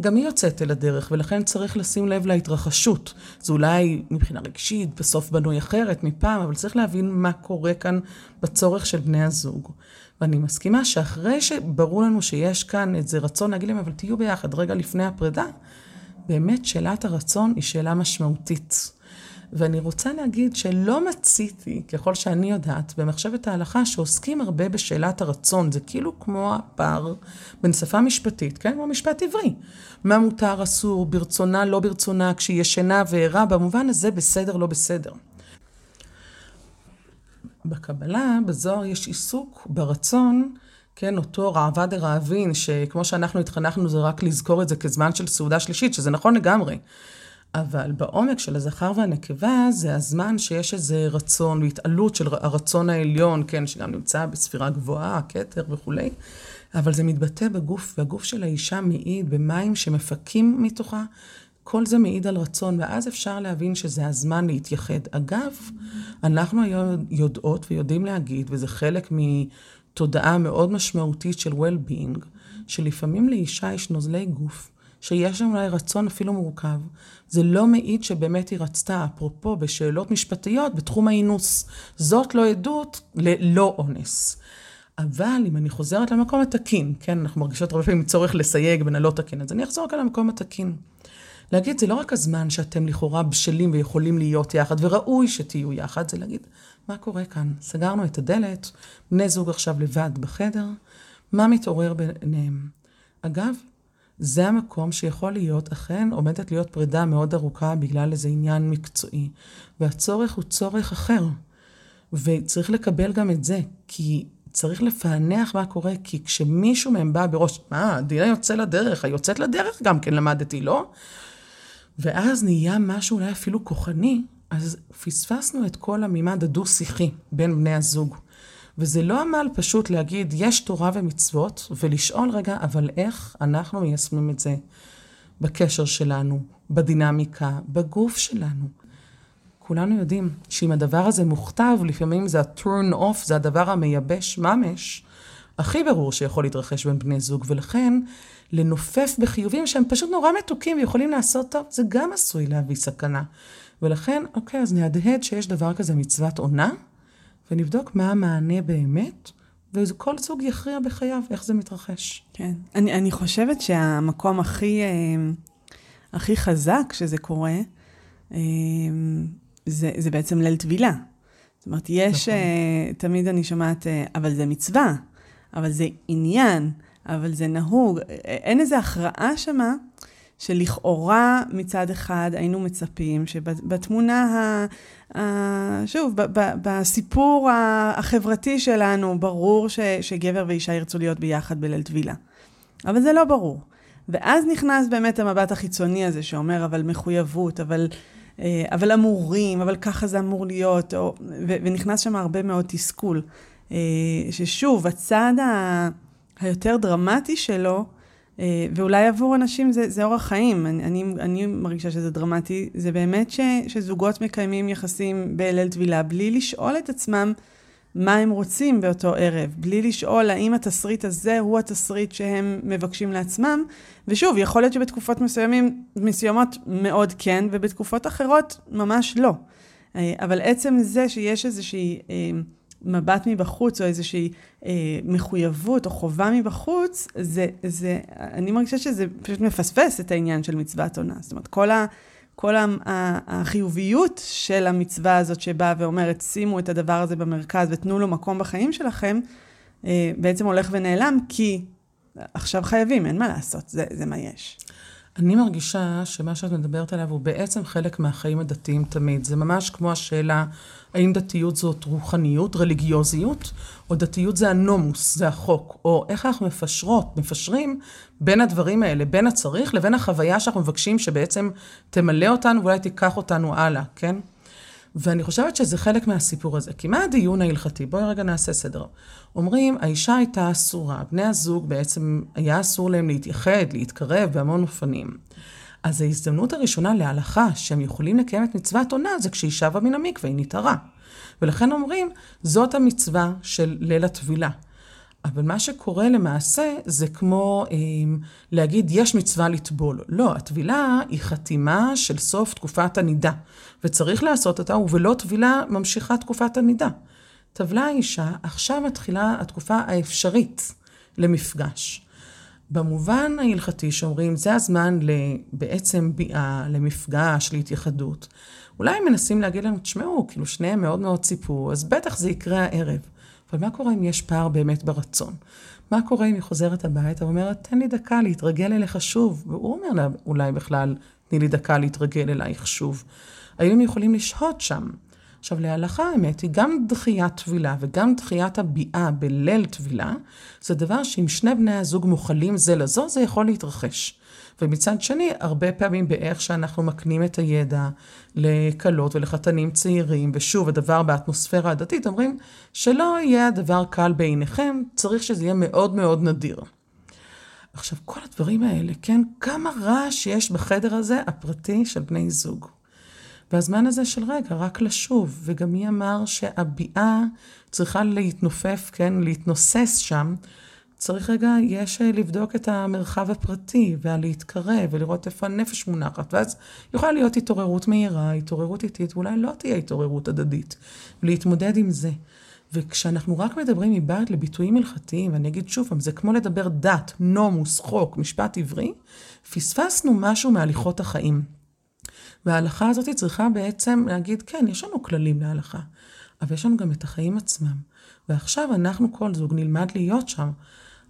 גם היא יוצאת אל הדרך, ולכן צריך לשים לב להתרחשות. זה אולי מבחינה רגשית, בסוף בנוי אחרת מפעם, אבל צריך להבין מה קורה כאן בצורך של בני הזוג. ואני מסכימה שאחרי שברור לנו שיש כאן איזה רצון להגיד להם, אבל תהיו ביחד רגע לפני הפרידה, באמת שאלת הרצון היא שאלה משמעותית. ואני רוצה להגיד שלא מצאתי, ככל שאני יודעת, במחשבת ההלכה שעוסקים הרבה בשאלת הרצון. זה כאילו כמו הפער בין שפה משפטית, כן? כמו משפט עברי. מה מותר, אסור, ברצונה, לא ברצונה, כשהיא ישנה וערה, במובן הזה בסדר, לא בסדר. בקבלה, בזוהר יש עיסוק ברצון, כן, אותו ראווה דרעבין, שכמו שאנחנו התחנכנו זה רק לזכור את זה כזמן של סעודה שלישית, שזה נכון לגמרי. אבל בעומק של הזכר והנקבה זה הזמן שיש איזה רצון והתעלות של הרצון העליון, כן, שגם נמצא בספירה גבוהה, כתר וכולי, אבל זה מתבטא בגוף, והגוף של האישה מעיד במים שמפקים מתוכה, כל זה מעיד על רצון, ואז אפשר להבין שזה הזמן להתייחד. אגב, אנחנו היום יודעות ויודעים להגיד, וזה חלק מתודעה מאוד משמעותית של well-being, שלפעמים לאישה יש נוזלי גוף, שיש שם אולי רצון אפילו מורכב. זה לא מעיד שבאמת היא רצתה, אפרופו בשאלות משפטיות בתחום האינוס. זאת לא עדות ללא אונס. אבל אם אני חוזרת למקום התקין, כן, אנחנו מרגישות הרבה פעמים צורך לסייג בין הלא תקין, אז אני אחזור כאן למקום התקין. להגיד, זה לא רק הזמן שאתם לכאורה בשלים ויכולים להיות יחד, וראוי שתהיו יחד, זה להגיד, מה קורה כאן? סגרנו את הדלת, בני זוג עכשיו לבד בחדר, מה מתעורר ביניהם? אגב, זה המקום שיכול להיות, אכן עומדת להיות פרידה מאוד ארוכה בגלל איזה עניין מקצועי. והצורך הוא צורך אחר. וצריך לקבל גם את זה, כי צריך לפענח מה קורה, כי כשמישהו מהם בא בראש, מה, דינה יוצא לדרך, היוצאת לדרך גם כן למדתי, לא? ואז נהיה משהו אולי אפילו כוחני, אז פספסנו את כל המימד הדו-שיחי בין בני הזוג. וזה לא עמל פשוט להגיד, יש תורה ומצוות, ולשאול רגע, אבל איך אנחנו מיישמים את זה בקשר שלנו, בדינמיקה, בגוף שלנו. כולנו יודעים שאם הדבר הזה מוכתב, לפעמים זה ה-turn off, זה הדבר המייבש ממש, הכי ברור שיכול להתרחש בין בני זוג, ולכן לנופף בחיובים שהם פשוט נורא מתוקים ויכולים לעשות טוב, זה גם עשוי להביא סכנה. ולכן, אוקיי, אז נהדהד שיש דבר כזה מצוות עונה, ונבדוק מה המענה באמת, וכל זוג יכריע בחייו איך זה מתרחש.
כן. אני, אני חושבת שהמקום הכי, אה, הכי חזק שזה קורה, אה, זה, זה בעצם ליל טבילה. זאת אומרת, יש, נכון. אה, תמיד אני שומעת, אבל זה מצווה, אבל זה עניין, אבל זה נהוג. אין איזו הכרעה שמה. שלכאורה מצד אחד היינו מצפים שבתמונה, ה, שוב, ב, ב, בסיפור החברתי שלנו, ברור ש, שגבר ואישה ירצו להיות ביחד בליל טבילה. אבל זה לא ברור. ואז נכנס באמת המבט החיצוני הזה שאומר, אבל מחויבות, אבל, אה, אבל אמורים, אבל ככה זה אמור להיות, או, ו, ונכנס שם הרבה מאוד תסכול. אה, ששוב, הצד ה, היותר דרמטי שלו, אה, ואולי עבור אנשים זה, זה אורח חיים, אני, אני, אני מרגישה שזה דרמטי, זה באמת ש, שזוגות מקיימים יחסים בליל טבילה בלי לשאול את עצמם מה הם רוצים באותו ערב, בלי לשאול האם התסריט הזה הוא התסריט שהם מבקשים לעצמם, ושוב, יכול להיות שבתקופות מסוימים, מסוימות מאוד כן, ובתקופות אחרות ממש לא. אה, אבל עצם זה שיש איזושהי... אה, מבט מבחוץ, או איזושהי אה, מחויבות או חובה מבחוץ, זה, זה, אני מרגישה שזה פשוט מפספס את העניין של מצוות עונה. זאת אומרת, כל, ה, כל ה, ה, החיוביות של המצווה הזאת שבאה ואומרת, שימו את הדבר הזה במרכז ותנו לו מקום בחיים שלכם, אה, בעצם הולך ונעלם, כי עכשיו חייבים, אין מה לעשות, זה, זה מה יש.
אני מרגישה שמה שאת מדברת עליו הוא בעצם חלק מהחיים הדתיים תמיד. זה ממש כמו השאלה, האם דתיות זאת רוחניות, רליגיוזיות, או דתיות זה הנומוס, זה החוק, או איך אנחנו מפשרות, מפשרים בין הדברים האלה, בין הצריך לבין החוויה שאנחנו מבקשים שבעצם תמלא אותנו ואולי תיקח אותנו הלאה, כן? ואני חושבת שזה חלק מהסיפור הזה. כי מה הדיון ההלכתי? בואי רגע נעשה סדר. אומרים, האישה הייתה אסורה, בני הזוג בעצם היה אסור להם להתייחד, להתקרב בהמון אופנים. אז ההזדמנות הראשונה להלכה שהם יכולים לקיים את מצוות עונה זה כשהיא שבה מן המקווה, היא נטהרה. ולכן אומרים, זאת המצווה של ליל הטבילה. אבל מה שקורה למעשה זה כמו אה, להגיד יש מצווה לטבול. לא, הטבילה היא חתימה של סוף תקופת הנידה, וצריך לעשות אותה, ובלא טבילה ממשיכה תקופת הנידה. טבלה האישה, עכשיו מתחילה התקופה האפשרית למפגש. במובן ההלכתי שאומרים, זה הזמן בעצם ביאה, למפגש, להתייחדות. אולי מנסים להגיד לנו, תשמעו, כאילו שניהם מאוד מאוד ציפו, אז בטח זה יקרה הערב. אבל מה קורה אם יש פער באמת ברצון? מה קורה אם היא חוזרת הביתה ואומרת, תן לי דקה להתרגל אליך שוב? והוא אומר לה, אולי בכלל, תני לי דקה להתרגל אלייך שוב. הם יכולים לשהות שם? עכשיו, להלכה האמת היא גם דחיית טבילה וגם דחיית הביאה בליל טבילה, זה דבר שאם שני בני הזוג מוכלים זה לזו, זה יכול להתרחש. ומצד שני, הרבה פעמים באיך שאנחנו מקנים את הידע לכלות ולחתנים צעירים, ושוב, הדבר באטמוספירה הדתית, אומרים שלא יהיה הדבר קל בעיניכם, צריך שזה יהיה מאוד מאוד נדיר. עכשיו, כל הדברים האלה, כן, כמה רעש יש בחדר הזה הפרטי של בני זוג. והזמן הזה של רגע, רק לשוב, וגם מי אמר שהביאה צריכה להתנופף, כן, להתנוסס שם, צריך רגע, יש אה, לבדוק את המרחב הפרטי, והלהתקרב, ולראות איפה הנפש מונחת, ואז יכולה להיות התעוררות מהירה, התעוררות איטית, ואולי לא תהיה התעוררות הדדית, להתמודד עם זה. וכשאנחנו רק מדברים מבעד לביטויים הלכתיים, ואני אגיד שוב פעם, זה כמו לדבר דת, נומוס, חוק, משפט עברי, פספסנו משהו מהליכות החיים. וההלכה הזאת צריכה בעצם להגיד, כן, יש לנו כללים להלכה, אבל יש לנו גם את החיים עצמם. ועכשיו אנחנו כל זוג נלמד להיות שם.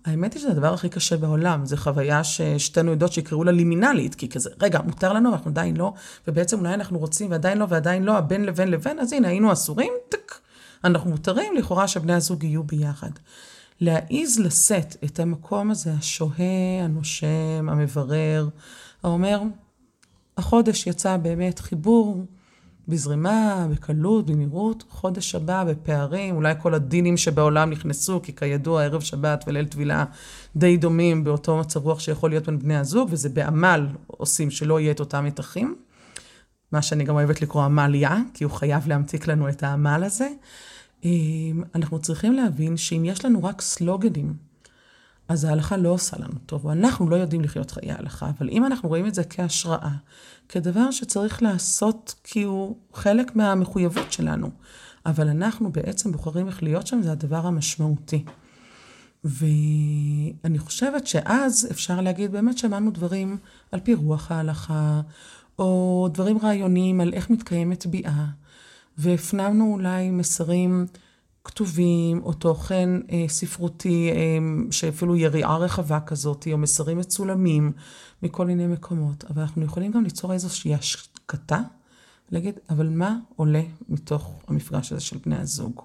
האמת היא שזה הדבר הכי קשה בעולם, זו חוויה ששתינו יודעות שיקראו לה לימינלית, כי כזה, רגע, מותר לנו, אנחנו עדיין לא, ובעצם אולי אנחנו רוצים ועדיין לא ועדיין לא, הבין לבין לבין, אז הנה, היינו אסורים, טק, אנחנו מותרים, לכאורה שבני הזוג יהיו ביחד. להעיז לשאת את המקום הזה, השוהה, הנושם, המברר, האומר, החודש יצא באמת חיבור בזרימה, בקלות, במהירות, חודש הבא בפערים, אולי כל הדינים שבעולם נכנסו, כי כידוע ערב שבת וליל טבילה די דומים באותו מצב רוח שיכול להיות בין בני הזוג, וזה בעמל עושים שלא יהיה את אותם מתחים. מה שאני גם אוהבת לקרוא עמליה, כי הוא חייב להמתיק לנו את העמל הזה. אמ, אנחנו צריכים להבין שאם יש לנו רק סלוגנים, אז ההלכה לא עושה לנו טוב, אנחנו לא יודעים לחיות חיי ההלכה, אבל אם אנחנו רואים את זה כהשראה, כדבר שצריך לעשות כי הוא חלק מהמחויבות שלנו, אבל אנחנו בעצם בוחרים איך להיות שם, זה הדבר המשמעותי. ואני חושבת שאז אפשר להגיד, באמת שמענו דברים על פי רוח ההלכה, או דברים רעיוניים על איך מתקיימת ביאה, והפנמנו אולי מסרים כתובים, או תוכן אה, ספרותי, אה, שאפילו יריעה רחבה כזאת, או מסרים מצולמים מכל מיני מקומות. אבל אנחנו יכולים גם ליצור איזושהי השקטה, להגיד, אבל מה עולה מתוך המפגש הזה של בני הזוג?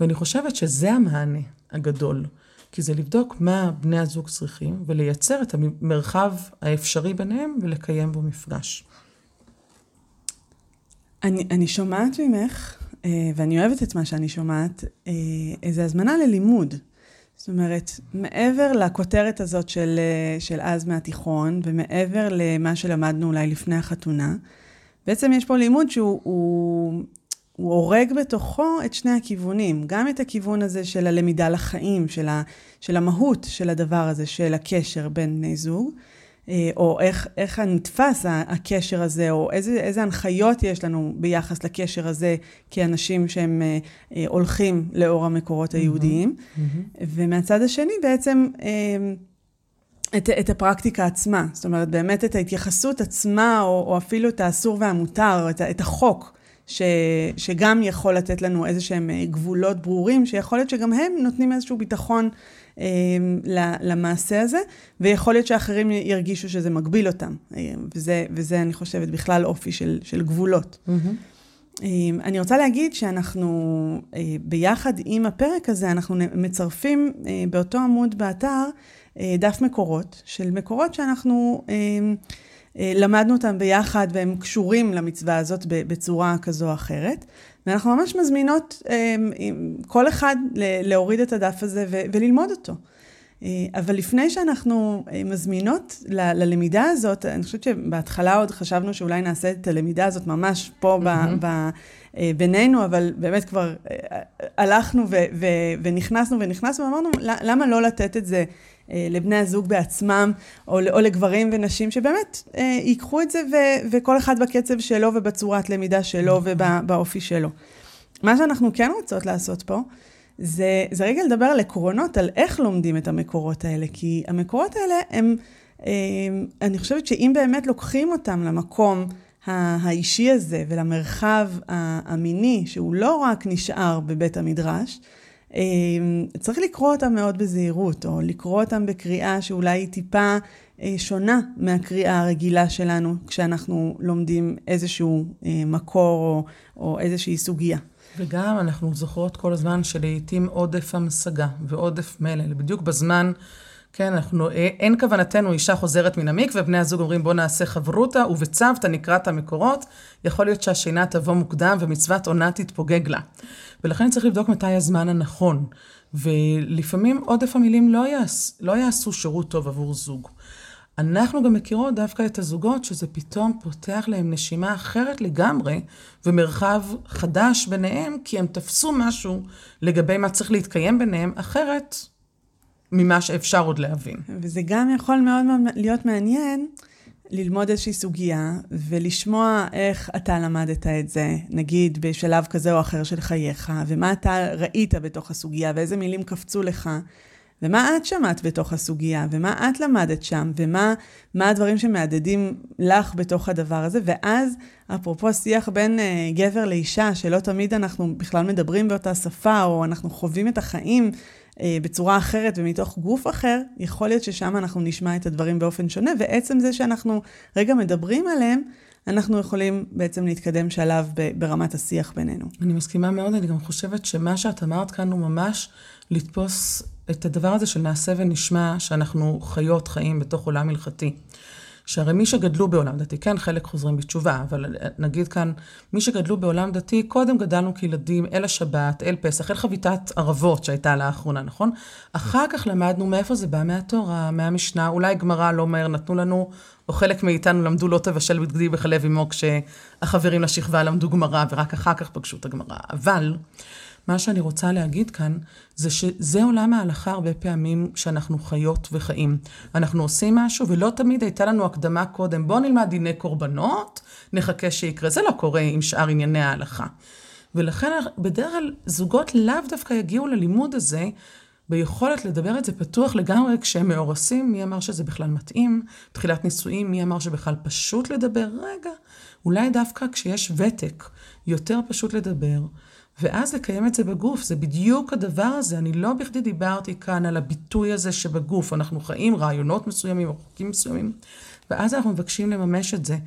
ואני חושבת שזה המענה הגדול, כי זה לבדוק מה בני הזוג צריכים, ולייצר את המרחב האפשרי ביניהם ולקיים בו מפגש.
אני, אני שומעת ממך ואני אוהבת את מה שאני שומעת, אה, איזו הזמנה ללימוד. זאת אומרת, מעבר לכותרת הזאת של, אה, של אז מהתיכון, ומעבר למה שלמדנו אולי לפני החתונה, בעצם יש פה לימוד שהוא הוא, הוא הורג בתוכו את שני הכיוונים. גם את הכיוון הזה של הלמידה לחיים, של, ה, של המהות של הדבר הזה, של הקשר בין בני זוג, אה, או איך, איך נתפס הקשר הזה, או איזה, איזה הנחיות יש לנו ביחס לקשר הזה כאנשים שהם אה, אה, הולכים לאור המקורות היהודיים. Mm-hmm. ומהצד השני בעצם את, את הפרקטיקה עצמה, זאת אומרת באמת את ההתייחסות עצמה, או, או אפילו את האסור והמותר, את, את החוק ש, שגם יכול לתת לנו איזה שהם אה, גבולות ברורים, שיכול להיות שגם הם נותנים איזשהו ביטחון אה, למעשה הזה, ויכול להיות שאחרים ירגישו שזה מגביל אותם. אה, וזה, וזה, אני חושבת, בכלל אופי של, של גבולות. Mm-hmm. אני רוצה להגיד שאנחנו, ביחד עם הפרק הזה, אנחנו מצרפים באותו עמוד באתר דף מקורות, של מקורות שאנחנו... אה, למדנו אותם ביחד והם קשורים למצווה הזאת בצורה כזו או אחרת. ואנחנו ממש מזמינות אה, כל אחד להוריד את הדף הזה וללמוד אותו. אה, אבל לפני שאנחנו מזמינות ללמידה הזאת, אני חושבת שבהתחלה עוד חשבנו שאולי נעשה את הלמידה הזאת ממש פה mm-hmm. ב, ב, בינינו, אבל באמת כבר הלכנו ו, ו, ונכנסנו ונכנסנו ואמרנו, למה לא לתת את זה אה, לבני הזוג בעצמם, או, או לגברים ונשים, שבאמת אה, ייקחו את זה ו, וכל אחד בקצב שלו ובצורת למידה שלו ובאופי שלו. מה שאנחנו כן רוצות לעשות פה, זה, זה רגע לדבר על עקרונות, על איך לומדים את המקורות האלה, כי המקורות האלה הם, אה, אני חושבת שאם באמת לוקחים אותם למקום האישי הזה ולמרחב המיני, שהוא לא רק נשאר בבית המדרש, צריך לקרוא אותם מאוד בזהירות, או לקרוא אותם בקריאה שאולי היא טיפה אה, שונה מהקריאה הרגילה שלנו, כשאנחנו לומדים איזשהו אה, מקור או, או איזושהי סוגיה.
וגם אנחנו זוכרות כל הזמן שלעיתים עודף המשגה ועודף מלל, בדיוק בזמן... כן, אנחנו, אה, אין כוונתנו אישה חוזרת מן המקווה, בני הזוג אומרים בוא נעשה חברותה, ובצוותא נקרא את המקורות, יכול להיות שהשינה תבוא מוקדם ומצוות עונה תתפוגג לה. ולכן צריך לבדוק מתי הזמן הנכון. ולפעמים עודף המילים לא, יעש, לא יעשו שירות טוב עבור זוג. אנחנו גם מכירות דווקא את הזוגות שזה פתאום פותח להם נשימה אחרת לגמרי ומרחב חדש ביניהם, כי הם תפסו משהו לגבי מה צריך להתקיים ביניהם, אחרת ממה שאפשר עוד להבין.
וזה גם יכול מאוד מאוד להיות מעניין ללמוד איזושהי סוגיה ולשמוע איך אתה למדת את זה, נגיד בשלב כזה או אחר של חייך, ומה אתה ראית בתוך הסוגיה ואיזה מילים קפצו לך. ומה את שמעת בתוך הסוגיה, ומה את למדת שם, ומה הדברים שמהדהדים לך בתוך הדבר הזה, ואז, אפרופו שיח בין uh, גבר לאישה, שלא תמיד אנחנו בכלל מדברים באותה שפה, או אנחנו חווים את החיים בצורה אחרת ומתוך גוף אחר, יכול להיות ששם אנחנו נשמע את הדברים באופן שונה, ועצם זה שאנחנו רגע מדברים עליהם, אנחנו יכולים בעצם להתקדם שלב ברמת השיח בינינו.
אני מסכימה מאוד, אני גם חושבת שמה שאת אמרת כאן הוא ממש לתפוס את הדבר הזה של נעשה ונשמע, שאנחנו חיות חיים בתוך עולם הלכתי. שהרי מי שגדלו בעולם דתי, כן, חלק חוזרים בתשובה, אבל נגיד כאן, מי שגדלו בעולם דתי, קודם גדלנו כילדים אל השבת, אל פסח, אל חביתת ערבות שהייתה לאחרונה, נכון? אחר כך למדנו מאיפה זה בא, מהתורה, מהמשנה, אולי גמרא לא מהר נתנו לנו, או חלק מאיתנו למדו לא תבשל בגדי בחלב אמו כשהחברים לשכבה למדו גמרא, ורק אחר כך פגשו את הגמרא. אבל... מה שאני רוצה להגיד כאן, זה שזה עולם ההלכה הרבה פעמים שאנחנו חיות וחיים. אנחנו עושים משהו, ולא תמיד הייתה לנו הקדמה קודם. בואו נלמד דיני קורבנות, נחכה שיקרה. זה לא קורה עם שאר ענייני ההלכה. ולכן בדרך כלל זוגות לאו דווקא יגיעו ללימוד הזה ביכולת לדבר את זה פתוח לגמרי כשהם מאורסים, מי אמר שזה בכלל מתאים, תחילת נישואים, מי אמר שבכלל פשוט לדבר, רגע, אולי דווקא כשיש ותק, יותר פשוט לדבר, ואז לקיים את זה בגוף, זה בדיוק הדבר הזה. אני לא בכדי דיברתי כאן על הביטוי הזה שבגוף אנחנו חיים רעיונות מסוימים או חוקים מסוימים, ואז אנחנו מבקשים לממש את זה.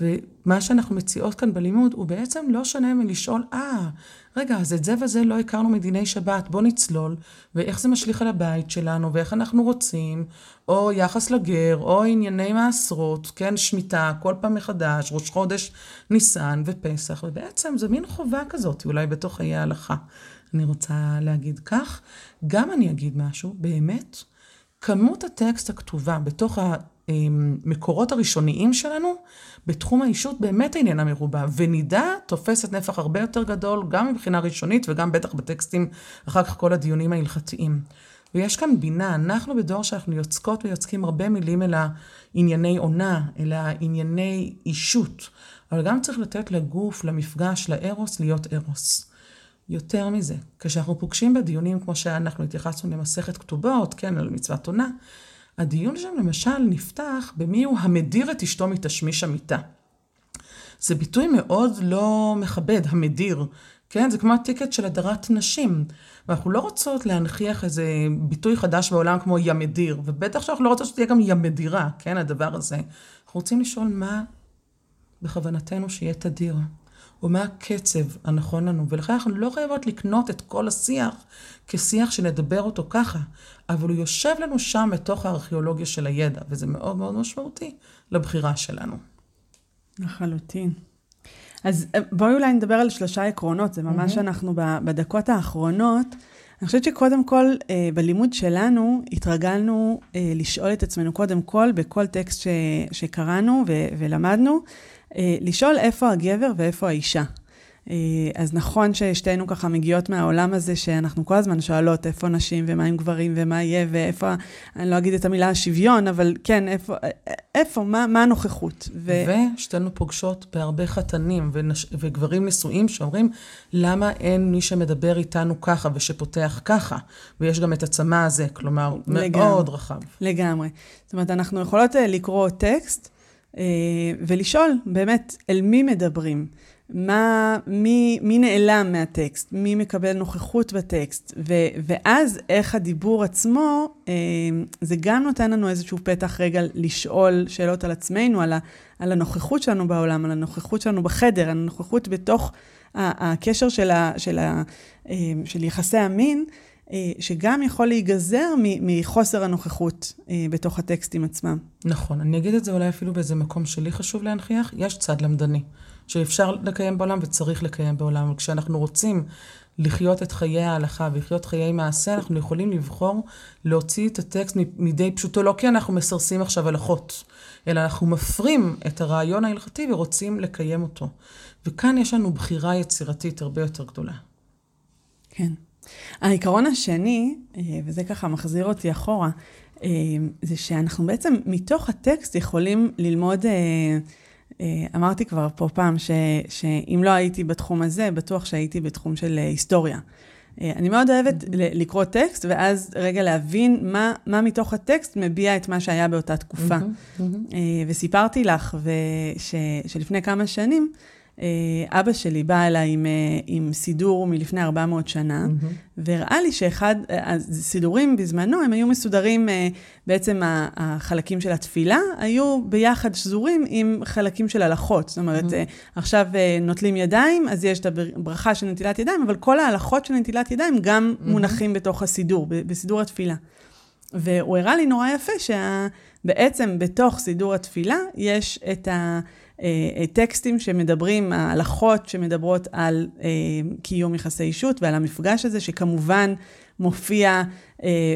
ומה שאנחנו מציעות כאן בלימוד הוא בעצם לא שונה מלשאול, אה, רגע, אז את זה וזה לא הכרנו מדיני שבת, בוא נצלול, ואיך זה משליך על הבית שלנו, ואיך אנחנו רוצים, או יחס לגר, או ענייני מעשרות, כן, שמיטה, כל פעם מחדש, ראש חודש ניסן ופסח, ובעצם זה מין חובה כזאת, אולי בתוך חיי ההלכה. אני רוצה להגיד כך. גם אני אגיד משהו, באמת, כמות הטקסט הכתובה בתוך המקורות הראשוניים שלנו, בתחום האישות באמת איננה מרובה, ונידה תופסת נפח הרבה יותר גדול, גם מבחינה ראשונית וגם בטח בטקסטים, אחר כך כל הדיונים ההלכתיים. ויש כאן בינה, אנחנו בדור שאנחנו יוצקות ויוצקים הרבה מילים אל הענייני עונה, אל הענייני אישות, אבל גם צריך לתת לגוף, למפגש, לארוס, להיות ארוס. יותר מזה, כשאנחנו פוגשים בדיונים, כמו שאנחנו התייחסנו למסכת כתובות, כן, על מצוות עונה, הדיון שם למשל נפתח במי הוא המדיר את אשתו מתשמיש המיטה. זה ביטוי מאוד לא מכבד, המדיר. כן, זה כמו הטיקט של הדרת נשים. ואנחנו לא רוצות להנכיח איזה ביטוי חדש בעולם כמו ים מדיר, ובטח שאנחנו לא רוצות שתהיה גם ים מדירה, כן, הדבר הזה. אנחנו רוצים לשאול מה בכוונתנו שיהיה תדיר, ומה הקצב הנכון לנו, ולכן אנחנו לא חייבות לקנות את כל השיח כשיח שנדבר אותו ככה, אבל הוא יושב לנו שם בתוך הארכיאולוגיה של הידע, וזה מאוד מאוד משמעותי לבחירה שלנו.
לחלוטין. אז אה, בואי אולי נדבר על שלושה עקרונות, זה ממש mm-hmm. אנחנו בדקות האחרונות. אני חושבת שקודם כל, אה, בלימוד שלנו, התרגלנו אה, לשאול את עצמנו קודם כל, בכל טקסט ש, שקראנו ו, ולמדנו, לשאול איפה הגבר ואיפה האישה. אה, אז נכון ששתינו ככה מגיעות מהעולם הזה, שאנחנו כל הזמן שואלות איפה נשים ומה עם גברים ומה יהיה ואיפה, אני לא אגיד את המילה שוויון, אבל כן, איפה, איפה מה, מה הנוכחות.
ו... ושתינו פוגשות בהרבה חתנים ונש... וגברים נשואים שאומרים, למה אין מי שמדבר איתנו ככה ושפותח ככה? ויש גם את הצמא הזה, כלומר, לגמרי, מאוד רחב.
לגמרי. זאת אומרת, אנחנו יכולות אה, לקרוא טקסט אה, ולשאול באמת אל מי מדברים. מה, מי, מי נעלם מהטקסט, מי מקבל נוכחות בטקסט, ו, ואז איך הדיבור עצמו, אה, זה גם נותן לנו איזשהו פתח רגע לשאול שאלות על עצמנו, על, ה, על הנוכחות שלנו בעולם, על הנוכחות שלנו בחדר, על הנוכחות בתוך הקשר של, ה, של, ה, אה, של יחסי המין. אה, שגם יכול להיגזר מחוסר הנוכחות בתוך הטקסטים עצמם.
נכון, אני אגיד את זה אולי אפילו באיזה מקום שלי חשוב להנכיח, יש צד למדני. שאפשר לקיים בעולם וצריך לקיים בעולם. וכשאנחנו רוצים לחיות את חיי ההלכה ולחיות חיי מעשה, אנחנו יכולים לבחור להוציא את הטקסט מידי פשוטו, לא כי אנחנו מסרסים עכשיו הלכות, אלא אנחנו מפרים את הרעיון ההלכתי ורוצים לקיים אותו. וכאן יש לנו בחירה יצירתית הרבה יותר גדולה.
כן. העיקרון השני, אה, וזה ככה מחזיר אותי אחורה, אה, זה שאנחנו בעצם מתוך הטקסט יכולים ללמוד אה, אמרתי כבר פה פעם, ש, שאם לא הייתי בתחום הזה, בטוח שהייתי בתחום של היסטוריה. אני מאוד אוהבת לקרוא טקסט, ואז רגע להבין מה, מה מתוך הטקסט מביע את מה שהיה באותה תקופה. וסיפרתי לך וש, שלפני כמה שנים, אבא שלי בא אליי עם, אה, עם סידור מלפני 400 שנה, mm-hmm. והראה לי שאחד, הסידורים בזמנו, הם היו מסודרים, אה, בעצם החלקים של התפילה היו ביחד שזורים עם חלקים של הלכות. זאת אומרת, mm-hmm. עכשיו נוטלים ידיים, אז יש את הברכה של נטילת ידיים, אבל כל ההלכות של נטילת ידיים גם mm-hmm. מונחים בתוך הסידור, בסידור התפילה. והוא הראה לי נורא יפה שבעצם בתוך סידור התפילה יש את ה... אה, טקסטים שמדברים, ההלכות שמדברות על אה, קיום יחסי אישות ועל המפגש הזה, שכמובן מופיע אה,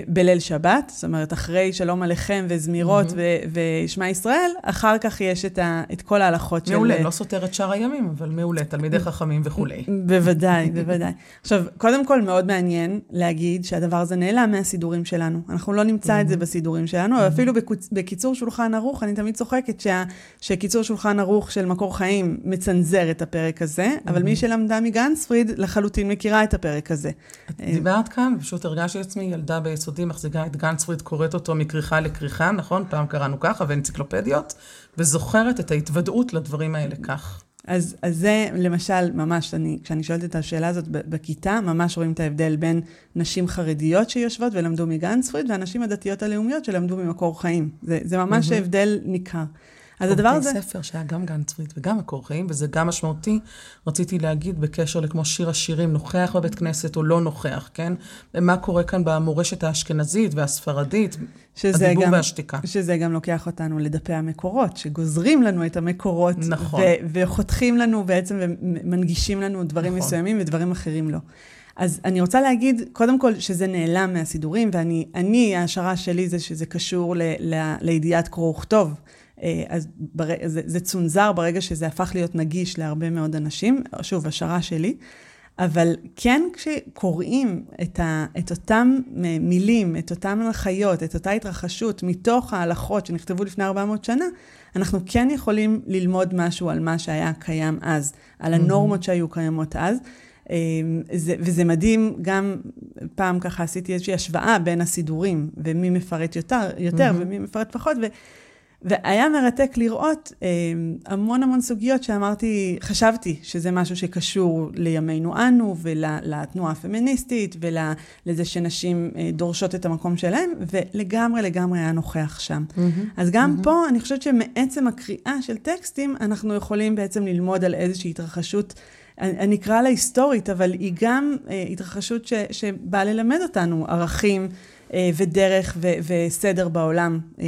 בליל שבת, זאת אומרת, אחרי שלום עליכם וזמירות mm-hmm. ושמע ישראל, אחר כך יש את, ה, את כל ההלכות
של... מעולה, לא סותר את שאר הימים, אבל מעולה, תלמידי חכמים וכולי.
בוודאי, בוודאי. עכשיו, קודם כל, מאוד מעניין להגיד שהדבר הזה נעלם מהסידורים שלנו. אנחנו לא נמצא mm-hmm. את זה בסידורים שלנו, אבל אפילו בקוצ... בקיצור שולחן ערוך, אני תמיד צוחקת שה... שקיצור שולחן ערוך של מקור חיים מצנזר את הפרק הזה, mm-hmm. אבל מי שלמדה מגנספריד לחלוטין מכירה את הפרק הזה.
את דיברת כאן, פשוט הרגשתי עצמי ילדה ילדה ביסודי מחזיקה את גנצפריד, קוראת אותו מכריכה לכריכה, נכון? פעם קראנו ככה, ואנציקלופדיות, וזוכרת את ההתוודעות לדברים האלה כך.
אז, אז זה למשל, ממש, אני, כשאני שואלת את השאלה הזאת בכיתה, ממש רואים את ההבדל בין נשים חרדיות שיושבות ולמדו מגנצפריד, והנשים הדתיות הלאומיות שלמדו ממקור חיים. זה, זה ממש mm-hmm. הבדל ניכר.
אז הדבר הזה... ספר שהיה גם גן צבית וגם מקור חיים, וזה גם משמעותי, רציתי להגיד בקשר לכמו שיר השירים, נוכח בבית כנסת או לא נוכח, כן? ומה קורה כאן במורשת האשכנזית והספרדית, הדיבור גם, והשתיקה.
שזה גם לוקח אותנו לדפי המקורות, שגוזרים לנו את המקורות. נכון. ו- וחותכים לנו בעצם ומנגישים לנו דברים נכון. מסוימים ודברים אחרים לא. אז אני רוצה להגיד, קודם כל, שזה נעלם מהסידורים, ואני, ההשערה שלי זה שזה קשור ל, ל, לידיעת קרוא וכתוב. אה, אז בר... זה, זה צונזר ברגע שזה הפך להיות נגיש להרבה מאוד אנשים, שוב, השערה שלי, אבל כן כשקוראים את, ה, את אותם מילים, את אותם הנחיות, את אותה התרחשות מתוך ההלכות שנכתבו לפני 400 שנה, אנחנו כן יכולים ללמוד משהו על מה שהיה קיים אז, על הנורמות. שהיו קיימות אז. אה, זה, וזה מדהים, גם פעם ככה עשיתי איזושהי השוואה בין הסידורים, ומי מפרט יותר, יותר. ומי מפרט פחות, ו... והיה מרתק לראות אה, המון המון סוגיות שאמרתי, חשבתי שזה משהו שקשור לימינו אנו ולתנועה הפמיניסטית ולזה שנשים אה, דורשות את המקום שלהם, ולגמרי לגמרי היה נוכח שם. Mm-hmm. אז גם mm-hmm. פה אני חושבת שמעצם הקריאה של טקסטים, אנחנו יכולים בעצם ללמוד על איזושהי התרחשות. אני אקרא לה היסטורית, אבל היא גם אה, התרחשות ש, שבאה ללמד אותנו ערכים ודרך ו, וסדר בעולם, אה,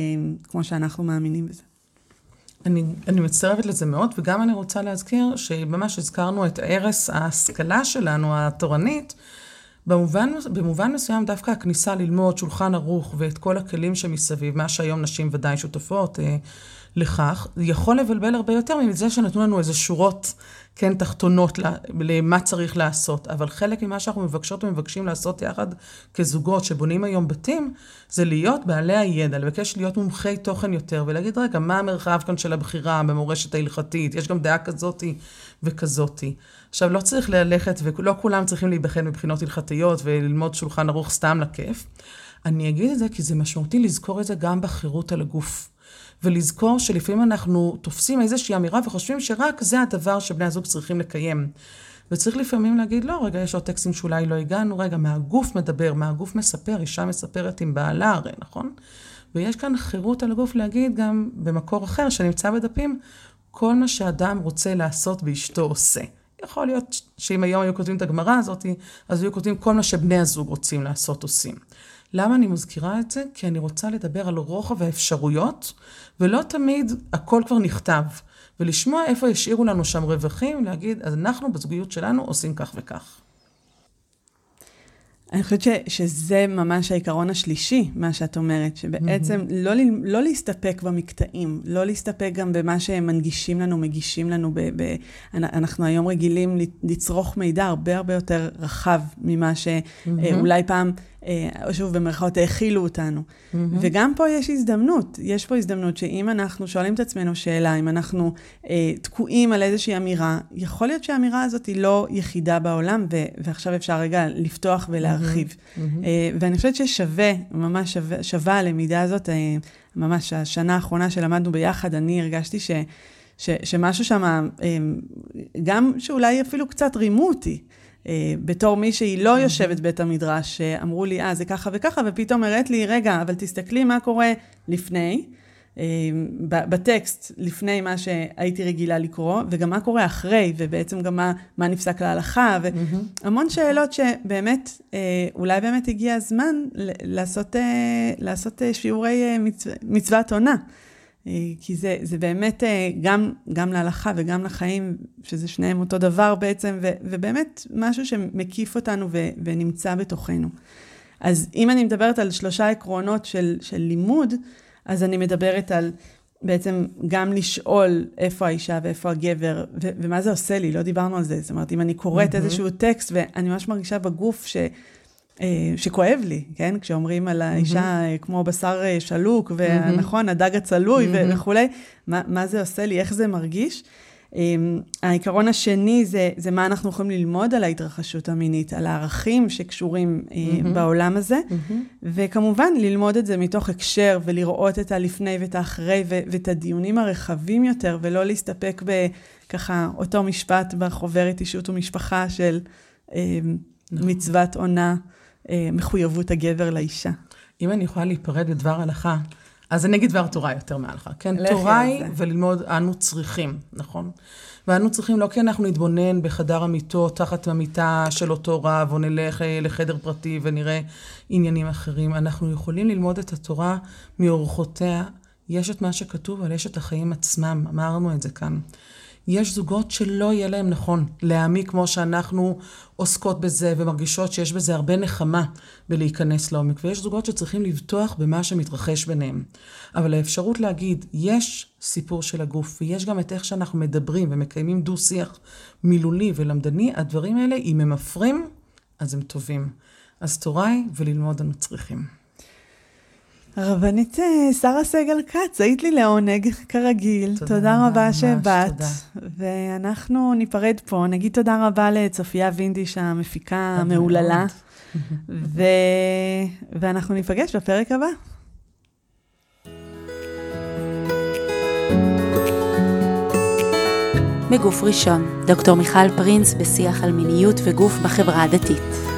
כמו שאנחנו מאמינים בזה.
אני, אני מצטרפת לזה מאוד, וגם אני רוצה להזכיר שממש הזכרנו את ערש ההשכלה שלנו, התורנית, במובן, במובן מסוים דווקא הכניסה ללמוד שולחן ערוך ואת כל הכלים שמסביב, מה שהיום נשים ודאי שותפות אה, לכך, יכול לבלבל הרבה יותר מזה שנתנו לנו איזה שורות כן, תחתונות למה צריך לעשות, אבל חלק ממה שאנחנו מבקשות ומבקשים לעשות יחד כזוגות שבונים היום בתים, זה להיות בעלי הידע, לבקש להיות מומחי תוכן יותר, ולהגיד, רגע, מה המרחב כאן של הבחירה במורשת ההלכתית? יש גם דעה כזאתי וכזאתי. עכשיו, לא צריך ללכת, ולא כולם צריכים להיבחן מבחינות הלכתיות וללמוד שולחן ערוך סתם לכיף. אני אגיד את זה כי זה משמעותי לזכור את זה גם בחירות על הגוף. ולזכור שלפעמים אנחנו תופסים איזושהי אמירה וחושבים שרק זה הדבר שבני הזוג צריכים לקיים. וצריך לפעמים להגיד, לא, רגע, יש עוד טקסטים שאולי לא הגענו, רגע, מה הגוף מדבר, מה הגוף מספר, אישה מספרת עם בעלה הרי, נכון? ויש כאן חירות על הגוף להגיד גם במקור אחר שנמצא בדפים, כל מה שאדם רוצה לעשות באשתו עושה. יכול להיות שאם היום היו כותבים את הגמרא הזאת, אז היו כותבים כל מה שבני הזוג רוצים לעשות עושים. למה אני מזכירה את זה? כי אני רוצה לדבר על רוחב האפשרויות, ולא תמיד הכל כבר נכתב. ולשמוע איפה השאירו לנו שם רווחים, להגיד, אז אנחנו בזוגיות שלנו עושים כך וכך.
אני חושבת ש, שזה ממש העיקרון השלישי, מה שאת אומרת, שבעצם mm-hmm. לא, לא להסתפק במקטעים, לא להסתפק גם במה שהם מנגישים לנו, מגישים לנו. ב, ב, אנחנו היום רגילים לצרוך מידע הרבה הרבה יותר רחב ממה שאולי mm-hmm. פעם שוב, במרכאות, האכילו אותנו. Mm-hmm. וגם פה יש הזדמנות. יש פה הזדמנות שאם אנחנו שואלים את עצמנו שאלה, אם אנחנו אה, תקועים על איזושהי אמירה, יכול להיות שהאמירה הזאת היא לא יחידה בעולם, ו- ועכשיו אפשר רגע לפתוח ולהרחיב. Mm-hmm. אה, ואני חושבת ששווה, ממש שווה, שווה הלמידה הזאת, אה, ממש השנה האחרונה שלמדנו ביחד, אני הרגשתי ש... ש, שמשהו שם, אה, גם שאולי אפילו קצת רימו אותי. אה, בתור מי שהיא לא יושבת בית המדרש, אמרו לי, אה, זה ככה וככה, ופתאום הראת לי, רגע, אבל תסתכלי מה קורה לפני, אה, בטקסט, לפני מה שהייתי רגילה לקרוא, וגם מה קורה אחרי, ובעצם גם מה, מה נפסק להלכה, והמון שאלות שבאמת, אה, אולי באמת הגיע הזמן לעשות, לעשות שיעורי מצוות עונה. אה, כי זה, זה באמת אה, גם, גם להלכה וגם לחיים, שזה שניהם אותו דבר בעצם, ו, ובאמת משהו שמקיף אותנו ו, ונמצא בתוכנו. אז אם אני מדברת על שלושה עקרונות של, של לימוד, אז אני מדברת על בעצם גם לשאול איפה האישה ואיפה הגבר, ו- ומה זה עושה לי, לא דיברנו על זה. זאת אומרת, אם אני קוראת mm-hmm. איזשהו טקסט, ואני ממש מרגישה בגוף ש... אה, שכואב לי, כן? כשאומרים על האישה mm-hmm. כמו בשר אה, שלוק, ונכון, mm-hmm. הדג הצלוי mm-hmm. וכולי, מה, מה זה עושה לי, איך זה מרגיש. העיקרון השני זה, זה מה אנחנו יכולים ללמוד על ההתרחשות המינית, על הערכים שקשורים mm-hmm. בעולם הזה, mm-hmm. וכמובן ללמוד את זה מתוך הקשר ולראות את הלפני ואת האחרי ואת הדיונים הרחבים יותר, ולא להסתפק בככה אותו משפט בחוברת אישות ומשפחה של נכון. מצוות עונה. אה, מחויבות הגבר לאישה.
אם אני יכולה להיפרד בדבר הלכה, אז אני אגיד דבר תורה יותר מהלכה, כן? תורה היא וללמוד, אנו צריכים, נכון? ואנו צריכים לא כי אנחנו נתבונן בחדר המיטות תחת המיטה של אותו רב, או נלך אה, לחדר פרטי ונראה עניינים אחרים. אנחנו יכולים ללמוד את התורה מאורחותיה. יש את מה שכתוב, אבל יש את החיים עצמם, אמרנו את זה כאן. יש זוגות שלא יהיה להם נכון להעמיק כמו שאנחנו עוסקות בזה ומרגישות שיש בזה הרבה נחמה בלהיכנס לעומק, ויש זוגות שצריכים לבטוח במה שמתרחש ביניהם. אבל האפשרות להגיד, יש סיפור של הגוף, ויש גם את איך שאנחנו מדברים ומקיימים דו-שיח מילולי ולמדני, הדברים האלה, אם הם מפרים, אז הם טובים. אז תורה היא וללמוד אנו צריכים.
רבנית אה, שרה סגל כץ, היית לי לעונג, כרגיל. תודה, תודה רבה ממש, שבאת. תודה. ואנחנו ניפרד פה. נגיד תודה רבה לצופיה וינדיש המפיקה המהוללה. ו... ואנחנו ניפגש בפרק הבא.
מגוף ראשון, דוקטור מיכל פרינס בשיח על מיניות וגוף בחברה הדתית.